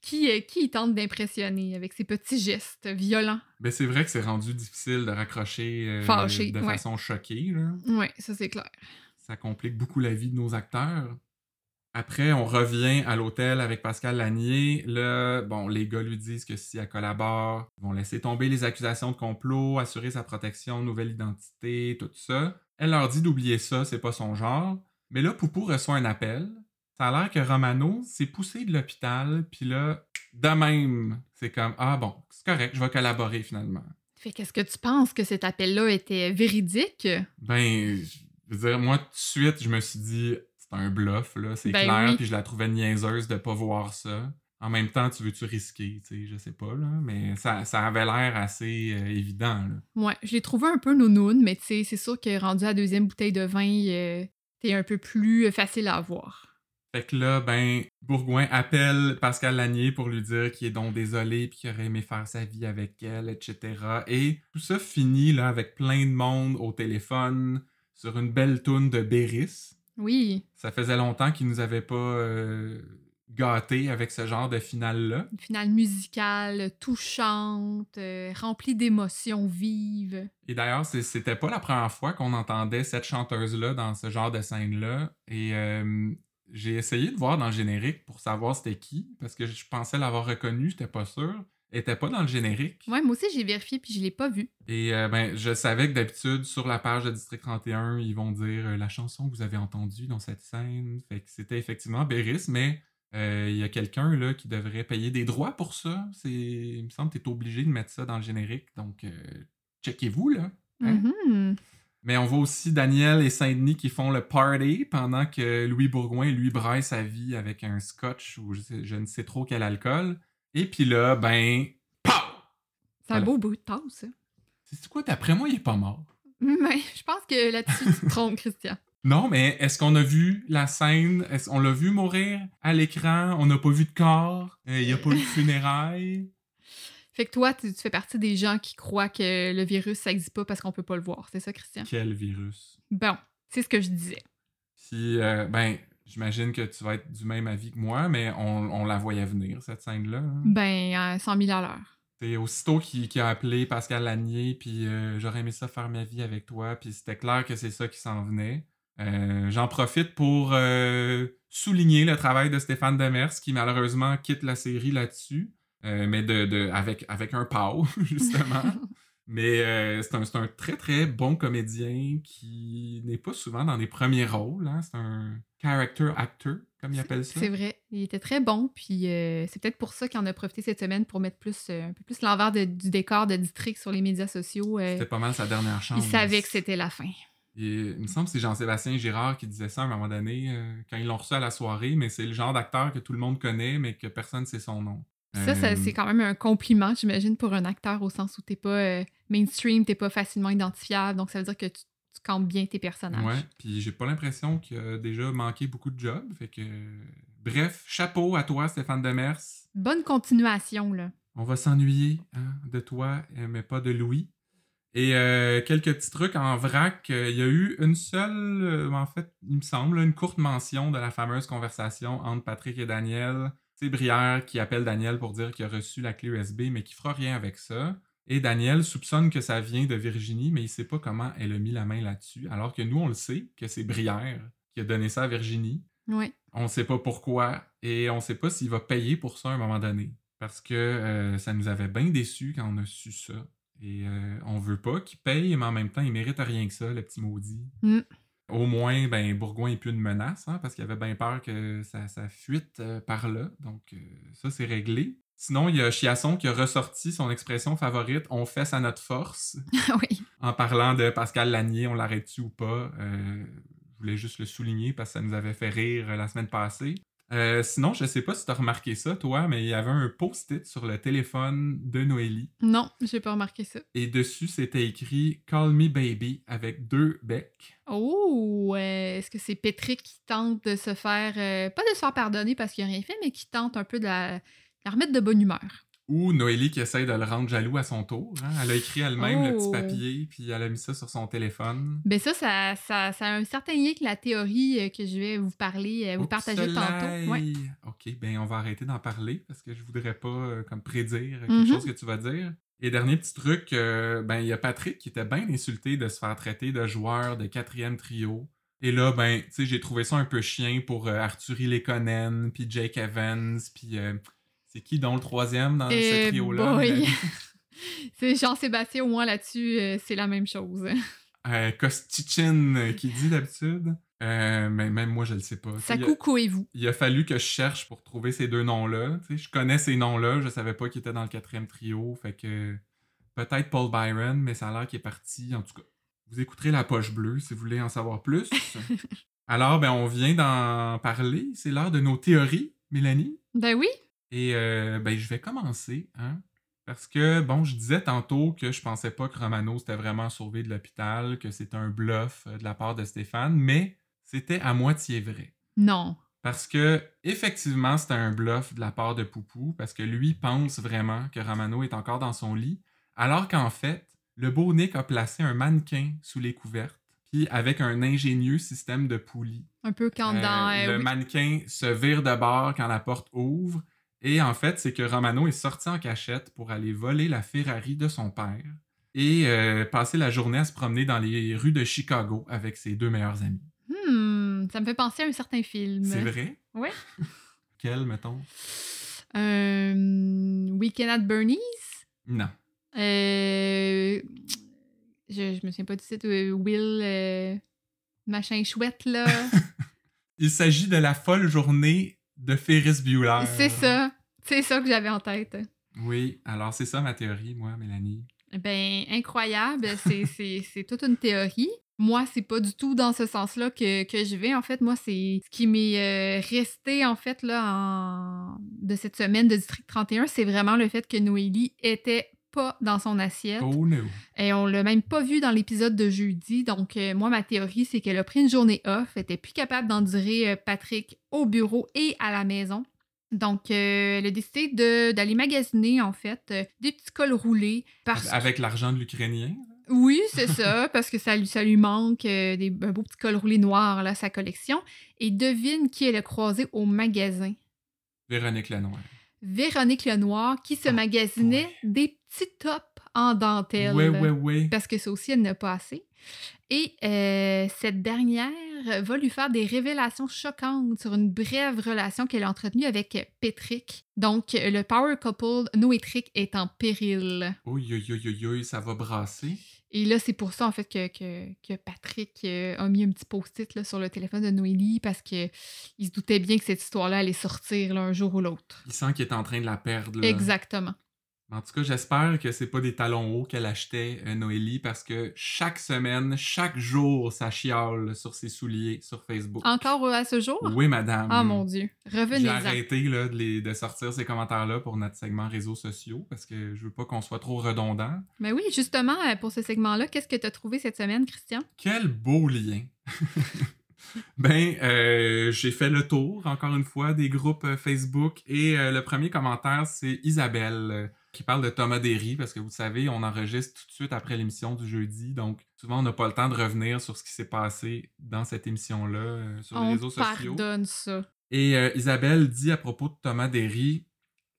Qui, qui tente d'impressionner avec ses petits gestes violents? Ben c'est vrai que c'est rendu difficile de raccrocher euh, Fâché, de ouais. façon choquée. Ouais, ça c'est clair. Ça complique beaucoup la vie de nos acteurs. Après, on revient à l'hôtel avec Pascal Lanier. Là, bon, les gars lui disent que si elle collabore, ils vont laisser tomber les accusations de complot, assurer sa protection, nouvelle identité, tout ça. Elle leur dit d'oublier ça, c'est pas son genre. Mais là, Poupou reçoit un appel. Ça a l'air que Romano s'est poussé de l'hôpital, puis là, de même, c'est comme Ah bon, c'est correct, je vais collaborer finalement. Fait qu'est-ce que tu penses que cet appel-là était véridique? Ben, je veux dire, moi, tout de suite, je me suis dit C'est un bluff, là, c'est Ben clair, oui. puis je la trouvais niaiseuse de pas voir ça. En même temps, tu veux-tu risquer, tu sais, je sais pas, là, mais ça, ça avait l'air assez euh, évident, là. Ouais, je l'ai trouvé un peu nounoun, mais tu sais, c'est sûr que rendu à la deuxième bouteille de vin, euh, t'es un peu plus euh, facile à avoir. Fait que là, ben, Bourgoin appelle Pascal Lanier pour lui dire qu'il est donc désolé puis qu'il aurait aimé faire sa vie avec elle, etc. Et tout ça finit là avec plein de monde au téléphone sur une belle toune de Béris. Oui, Ça faisait longtemps qu'il nous avait pas euh, gâtés avec ce genre de finale-là. une finale musicale, touchante, euh, remplie d'émotions vives. Et d'ailleurs, c'était pas la première fois qu'on entendait cette chanteuse-là dans ce genre de scène-là. Et euh, j'ai essayé de voir dans le générique pour savoir c'était qui, parce que je pensais l'avoir reconnue, j'étais pas sûr. Elle était pas dans le générique. Ouais, moi aussi, j'ai vérifié puis je l'ai pas vu. Et euh, ben, je savais que d'habitude, sur la page de District 31, ils vont dire euh, la chanson que vous avez entendue dans cette scène. Fait que c'était effectivement Béris, mais euh, il y a quelqu'un là qui devrait payer des droits pour ça. C'est, il me semble que tu es obligé de mettre ça dans le générique. Donc, checkez-vous là. Hein? Mhm. Mais on voit aussi Daniel et Saint-Denis qui font le party pendant que Louis Bourgoin, lui, braille sa vie avec un scotch ou je, sais- je ne sais trop quel alcool. Et puis là, ben, pow! C'est un beau bruit de tasse, ça. C'est quoi, d'après moi, il est pas mort. Mais je pense que là-dessus, tu te trompes, Christian. Non, mais est-ce qu'on a vu la scène? Est-ce qu'on l'a vu mourir à l'écran? On n'a pas vu de corps? Euh, Il n'y a pas eu de funérailles? Fait que toi, tu, tu fais partie des gens qui croient que le virus, ça existe pas parce qu'on peut pas le voir. C'est ça, Christian? Quel virus? Bon, c'est ce que je disais. Puis, euh, ben, j'imagine que tu vas être du même avis que moi, mais on, on la voyait venir, cette scène-là. hein? Ben, à 100 000 à l'heure. C'est aussitôt qu'il a appelé Pascal Lanier, puis euh, j'aurais aimé ça faire ma vie avec toi, puis c'était clair que c'est ça qui s'en venait. Euh, J'en profite pour euh, souligner le travail de Stéphane Demers, qui malheureusement quitte la série là-dessus, euh, mais de, de- avec, avec un pow, justement. mais euh, c'est un, un très très bon comédien qui n'est pas souvent dans les premiers rôles. hein. C'est un character actor, comme il appelle ça. C'est vrai. Il était très bon, puis euh, c'est peut-être pour ça qu'il en a profité cette semaine pour mettre plus, un peu plus l'envers du décor de District sur les médias sociaux. C'était pas mal sa dernière chance. il savait que c'était la fin. Et, il me semble que c'est Jean-Sébastien Girard qui disait ça à un moment donné, euh, quand ils l'ont reçu à la soirée, mais c'est le genre d'acteur que tout le monde connaît, mais que personne ne sait son nom. Ça, ça, c'est quand même un compliment, j'imagine, pour un acteur, au sens où t'es pas euh, mainstream, t'es pas facilement identifiable, donc ça veut dire que tu, tu campes bien tes personnages. Ouais, puis j'ai pas l'impression qu'il a déjà manqué beaucoup de jobs, fait que... Bref, chapeau à toi, Stéphane Demers. Bonne continuation, là. On va s'ennuyer hein, de toi, euh, mais pas de Louis. Et euh, quelques petits trucs en vrac. euh, Il y a eu une seule, euh, en fait, il me semble, une courte mention de la fameuse conversation entre Patrick et Daniel. C'est Brière qui appelle Daniel pour dire qu'il a reçu la clé USB, mais qui fera rien avec ça. Et Daniel soupçonne que ça vient de Virginie, mais il sait pas comment elle a mis la main là-dessus, alors que nous, on le sait, que c'est Brière qui a donné ça à Virginie. Ouais. On ne sait pas pourquoi et on ne sait pas s'il va payer pour ça à un moment donné. Parce que euh, ça nous avait bien déçus quand on a su ça. Et euh, on veut pas qu'il paye, mais en même temps, il mérite rien que ça, le petit maudit. Mm. Au moins, ben, Bourgoin n'est plus une menace, hein, parce qu'il avait bien peur que ça, ça fuite euh, par là. Donc, euh, ça, c'est réglé. Sinon, il y a Chiasson qui a ressorti son expression favorite On fesse à notre force oui. en parlant de Pascal Lanier, on l'arrête-tu ou pas? Euh, je voulais juste le souligner parce que ça nous avait fait rire la semaine passée. Euh, sinon, je sais pas si tu as remarqué ça, toi, mais il y avait un post-it sur le téléphone de Noélie. Non, j'ai pas remarqué ça. Et dessus, c'était écrit Call me baby avec deux becs. Oh, euh, est-ce que c'est Patrick qui tente de se faire, euh, pas de se faire pardonner parce qu'il a rien fait, mais qui tente un peu de la, de la remettre de bonne humeur? Ou Noélie qui essaye de le rendre jaloux à son tour. hein. Elle a écrit elle-même le petit Oh. papier, puis elle a mis ça sur son téléphone. Ben ça, ça, ça, ça a un certain lien avec la théorie euh, que je vais vous parler, euh, vous Oups, partager tantôt. Ouais. Ok, ben on va arrêter d'en parler parce que je voudrais pas euh, comme prédire quelque Mhm. chose que tu vas dire. Et dernier petit truc, euh, ben il y a Patrick qui était bien insulté de se faire traiter de joueur de quatrième trio Et là, ben, tu sais, j'ai trouvé ça un peu chien pour euh, Arthur Lekonen, puis Jake Evans, puis c'est qui donc le troisième dans ce trio-là? boy. Mélanie? C'est Jean-Sébastien, au moins là-dessus, euh, c'est la même chose. Euh, Kostichin, euh, qui dit d'habitude. Euh, mais même moi, je le sais pas. Tu sais, il a- Sakou Koivu. Il a fallu que je cherche pour trouver ces deux noms-là. Je connais ces noms-là, je savais pas qu'ils étaient dans le quatrième trio. Fait que peut-être Paul Byron, mais ça a l'air qu'il est parti. En tout cas, vous écouterez la poche bleue si vous voulez en savoir plus. Alors, ben, on vient d'en parler. C'est l'heure de nos théories, Mélanie. Ben oui. Et euh, ben, je vais commencer, hein, parce que, bon, je disais tantôt que je pensais pas que Romano s'était vraiment sauvé de l'hôpital, que c'était un bluff euh, de la part de Stéphane, mais c'était à moitié vrai. Non. Parce que, effectivement, c'était un bluff de la part de Poupou, parce que lui pense vraiment que Romano est encore dans son lit, alors qu'en fait, le beau Nick a placé un mannequin sous les couvertes, puis avec un ingénieux système de poulies. Un peu quand Euh, dans. euh, le oui. mannequin se vire de bord quand la porte ouvre. Et en fait, c'est que Romano est sorti en cachette pour aller voler la Ferrari de son père et euh, passer la journée à se promener dans les rues de Chicago avec ses deux meilleurs amis. Hmm, ça me fait penser à un certain film. C'est vrai? Ouais. Quel, mettons? Euh, Weekend at Bernie's. Non. Euh, je, je me souviens pas du titre. Will. machin chouette, là. Il s'agit de la folle journée de Ferris Bueller. c'est ça. C'est ça que j'avais en tête. Oui, alors c'est ça ma théorie, moi, Mélanie. Ben, incroyable. C'est- C'est c'est toute une théorie. Moi, c'est pas du tout dans ce sens-là que, que je vais. En fait, moi, c'est ce qui m'est euh, resté, en fait, là, en... de cette semaine de District 31, c'est vraiment le fait que Noélie était pas dans son assiette. Oh no. Et on l'a même pas vu dans l'épisode de jeudi. Donc, euh, moi, ma théorie, c'est qu'elle a pris une journée off, était plus capable d'endurer euh, Patrick au bureau et à la maison. Donc, euh, elle a décidé d'aller magasiner, en fait, euh, des petits cols roulés. Parce... Avec l'argent de l'Ukrainien. Oui, c'est ça, parce que ça lui, ça lui manque euh, des, un beau petit col roulé noir, là, sa collection. Et devine qui elle a croisé au magasin? Véronique Lenoir. Véronique Lenoir, qui se Ah, magasinait des petits tops en dentelle. Ouais, ouais, ouais. parce que ça aussi, elle n'a pas assez. Et euh, cette dernière va lui faire des révélations choquantes sur une brève relation qu'elle a entretenue avec Patrick. Donc, le power couple Noétric est en péril. Oui, oui, oui, oui, oui, ça va brasser. Et là, c'est pour ça, en fait, que, que, que Patrick euh, a mis un petit post-it sur le téléphone de Noélie parce qu'il se doutait bien que cette histoire-là allait sortir là, un jour ou l'autre. Il sent qu'il est en train de la perdre. là. Exactement. En tout cas, j'espère que c'est pas des talons hauts qu'elle achetait, euh, Noélie, parce que chaque semaine, chaque jour, ça chiale sur ses souliers sur Facebook. Encore euh, à ce jour? Oui, madame. Ah mon Dieu. J'ai Revenez-en. arrêté là, de, les- de sortir ces commentaires-là pour notre segment réseaux sociaux parce que je veux pas qu'on soit trop redondant. Mais oui, justement, euh, pour ce segment-là, qu'est-ce que tu as trouvé cette semaine, Christian? Quel beau lien! ben, euh, j'ai fait le tour, encore une fois, des groupes Facebook et euh, le premier commentaire, c'est Isabelle qui parle de Thomas Derry parce que vous savez, on enregistre tout de suite après l'émission du jeudi, donc souvent on n'a pas le temps de revenir sur ce qui s'est passé dans cette émission-là euh, sur les réseaux sociaux. pardonne ça. Et euh, Isabelle dit à propos de Thomas Derry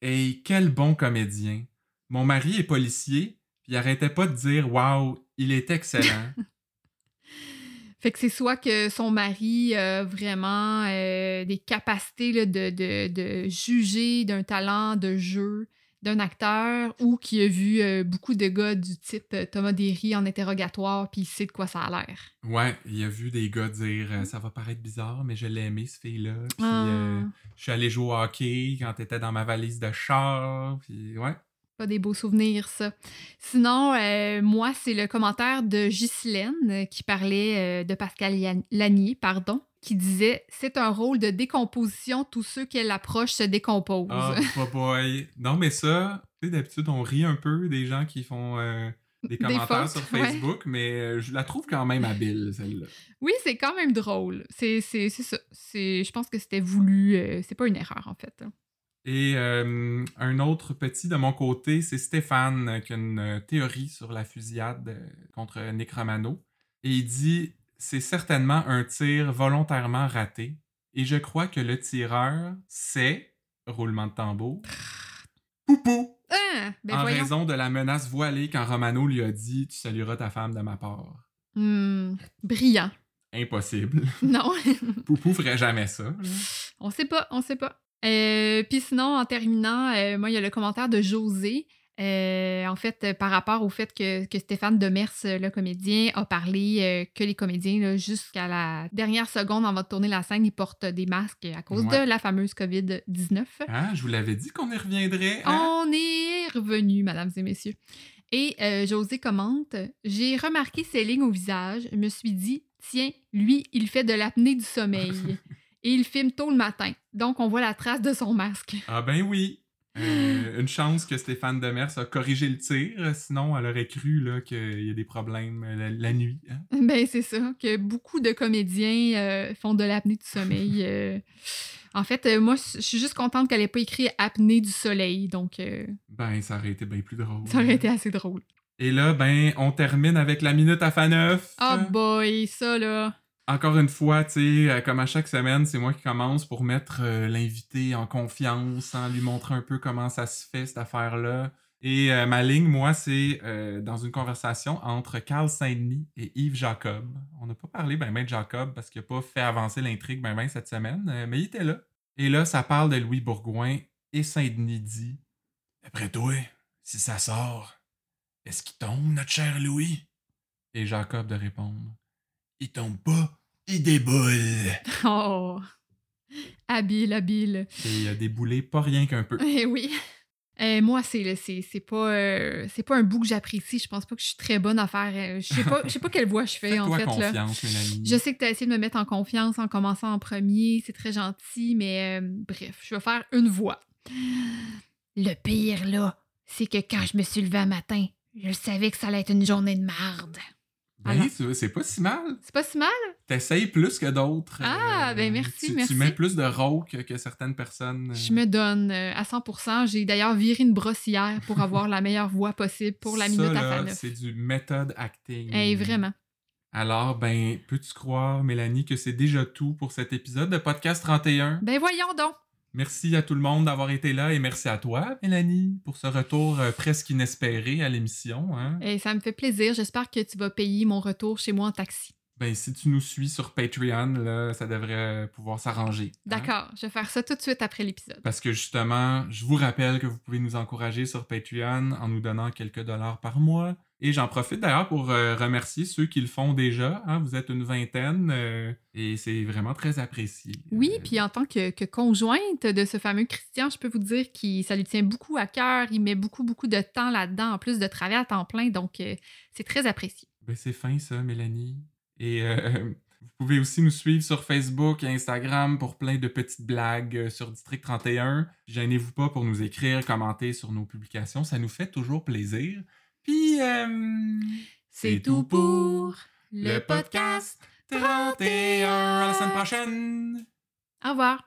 Hey, quel bon comédien. Mon mari est policier, puis il arrêtait pas de dire Waouh, il est excellent. Fait que c'est soit que son mari a vraiment euh, des capacités là, de, de- de juger d'un talent de jeu d'un acteur ou qui a vu euh, beaucoup de gars du type euh, Thomas Derry en interrogatoire puis il sait de quoi ça a l'air. ouais, il a vu des gars dire euh, Ça va paraître bizarre, mais je l'ai aimé, ce fille-là. Puis Ah. je suis allé jouer au hockey quand t'étais dans ma valise de char. Puis ouais. Pas des beaux souvenirs, ça. Sinon, moi, c'est le commentaire de Ghislaine qui parlait de Pascal Lanier, pardon, qui disait C'est un rôle de décomposition, tous ceux qu'elle approche se décomposent. Ah, boy, boy. Non, mais ça, tu sais, d'habitude, on rit un peu des gens qui font euh, des Des commentaires fautes, sur ouais. Facebook, mais euh, je la trouve quand même habile, celle-là. Oui, c'est quand même drôle. C'est c'est- c'est ça. Je pense que c'était voulu. euh, c'est pas une erreur, en fait. Et euh, un autre petit de mon côté, c'est Stéphane qui a une théorie sur la fusillade contre Nick Romano. Et il dit c'est certainement un tir volontairement raté. Et je crois que le tireur, c'est, roulement de tambour, Poupou, Ah, ben en voyons. raison de la menace voilée quand Romano lui a dit Tu salueras ta femme de ma part. Hmm, brillant. Impossible. Non. Poupou ferait jamais ça. On sait pas, on sait pas. Euh, Puis sinon, en terminant, euh, moi, il y a le commentaire de José. Euh, en fait, euh, par rapport au fait que, que Stéphane Demers, euh, le comédien, a parlé que les comédiens, jusqu'à la dernière seconde avant de tourner la scène, ils portent des masques à cause Ouais. de la fameuse COVID-19. Ah, je vous l'avais dit qu'on y reviendrait. hein? On est revenu, mesdames et messieurs. Et euh, José commente J'ai remarqué ses lignes au visage. Je me suis dit Tiens, lui, il fait de l'apnée du sommeil. Et il filme tôt le matin. Donc, on voit la trace de son masque. Ah ben oui. Euh, une chance que Stéphane Demers a corrigé le tir, sinon elle aurait cru qu'il y a des problèmes la, la nuit. hein. Ben, c'est ça, que beaucoup de comédiens euh, font de l'apnée du sommeil. euh. En fait, euh, moi, je suis juste contente qu'elle ait pas écrit apnée du soleil. Donc, euh, Ben, ça aurait été bien plus drôle. ça aurait été assez drôle. Et là, ben, on termine avec la minute à Faneuf. Oh boy, ça là. Encore une fois, tu sais, euh, comme à chaque semaine, c'est moi qui commence pour mettre euh, l'invité en confiance, en lui montrer un peu comment ça se fait, cette affaire-là. Et euh, ma ligne, moi, c'est dans une conversation entre Carl Saint-Denis et Yves Jacob. On n'a pas parlé ben ben de Jacob parce qu'il n'a pas fait avancer l'intrigue ben ben cette semaine, mais il était là. Et là, ça parle de Louis Bourgoin et Saint-Denis dit Après toi, si ça sort, est-ce qu'il tombe, notre cher Louis Et Jacob de répondre Il tombe pas, il déboule. Oh. Habile, habile. Et il a déboulé pas rien qu'un peu. Eh oui. Euh, moi, c'est là, c'est c'est pas, euh, c'est pas un bout que j'apprécie. Je pense pas que je suis très bonne à faire. euh, je sais pas, je sais pas quelle voix je fais, en fait. Là. confiance, Mélanie. Je sais que tu as essayé de me mettre en confiance en commençant en premier. C'est très gentil, mais euh, bref, je vais faire une voix. Le pire, là, c'est que quand je me suis levée un matin, je savais que ça allait être une journée de marde. Tu vois, c'est pas si mal. C'est pas si mal? T'essayes plus que d'autres. Ah, euh, ben merci, tu, merci. Tu mets plus de rauque que certaines personnes. euh, Je me donne euh, à 100% J'ai d'ailleurs viré une brossière pour avoir la meilleure voix possible pour la Ça, minute à neuf. C'est du method acting. Hey, vraiment. Alors, ben, peux-tu croire, Mélanie, que c'est déjà tout pour cet épisode de Podcast 31? Ben voyons donc. Merci à tout le monde d'avoir été là et merci à toi, Mélanie, pour ce retour euh, presque inespéré à l'émission. Hein? Et ça me fait plaisir. J'espère que tu vas payer mon retour chez moi en taxi. Ben, si tu nous suis sur Patreon, là, ça devrait pouvoir s'arranger. hein? D'accord, je vais faire ça tout de suite après l'épisode. Parce que justement, je vous rappelle que vous pouvez nous encourager sur Patreon en nous donnant quelques dollars par mois. Et j'en profite d'ailleurs pour euh, remercier ceux qui le font déjà. hein. Vous êtes une vingtaine euh, et c'est vraiment très apprécié. Oui, Euh, puis en tant que, que conjointe de ce fameux Christian, je peux vous dire que ça lui tient beaucoup à cœur. Il met beaucoup, beaucoup de temps là-dedans, en plus de travailler à temps plein. Donc, c'est très apprécié. Ben, c'est fin ça, Mélanie. Et vous pouvez aussi nous suivre sur Facebook et Instagram pour plein de petites blagues sur District 31. Gênez-vous pas pour nous écrire, commenter sur nos publications. Ça nous fait toujours plaisir. Puis, euh, C'est tout pour le podcast 31. À la semaine prochaine! Au revoir.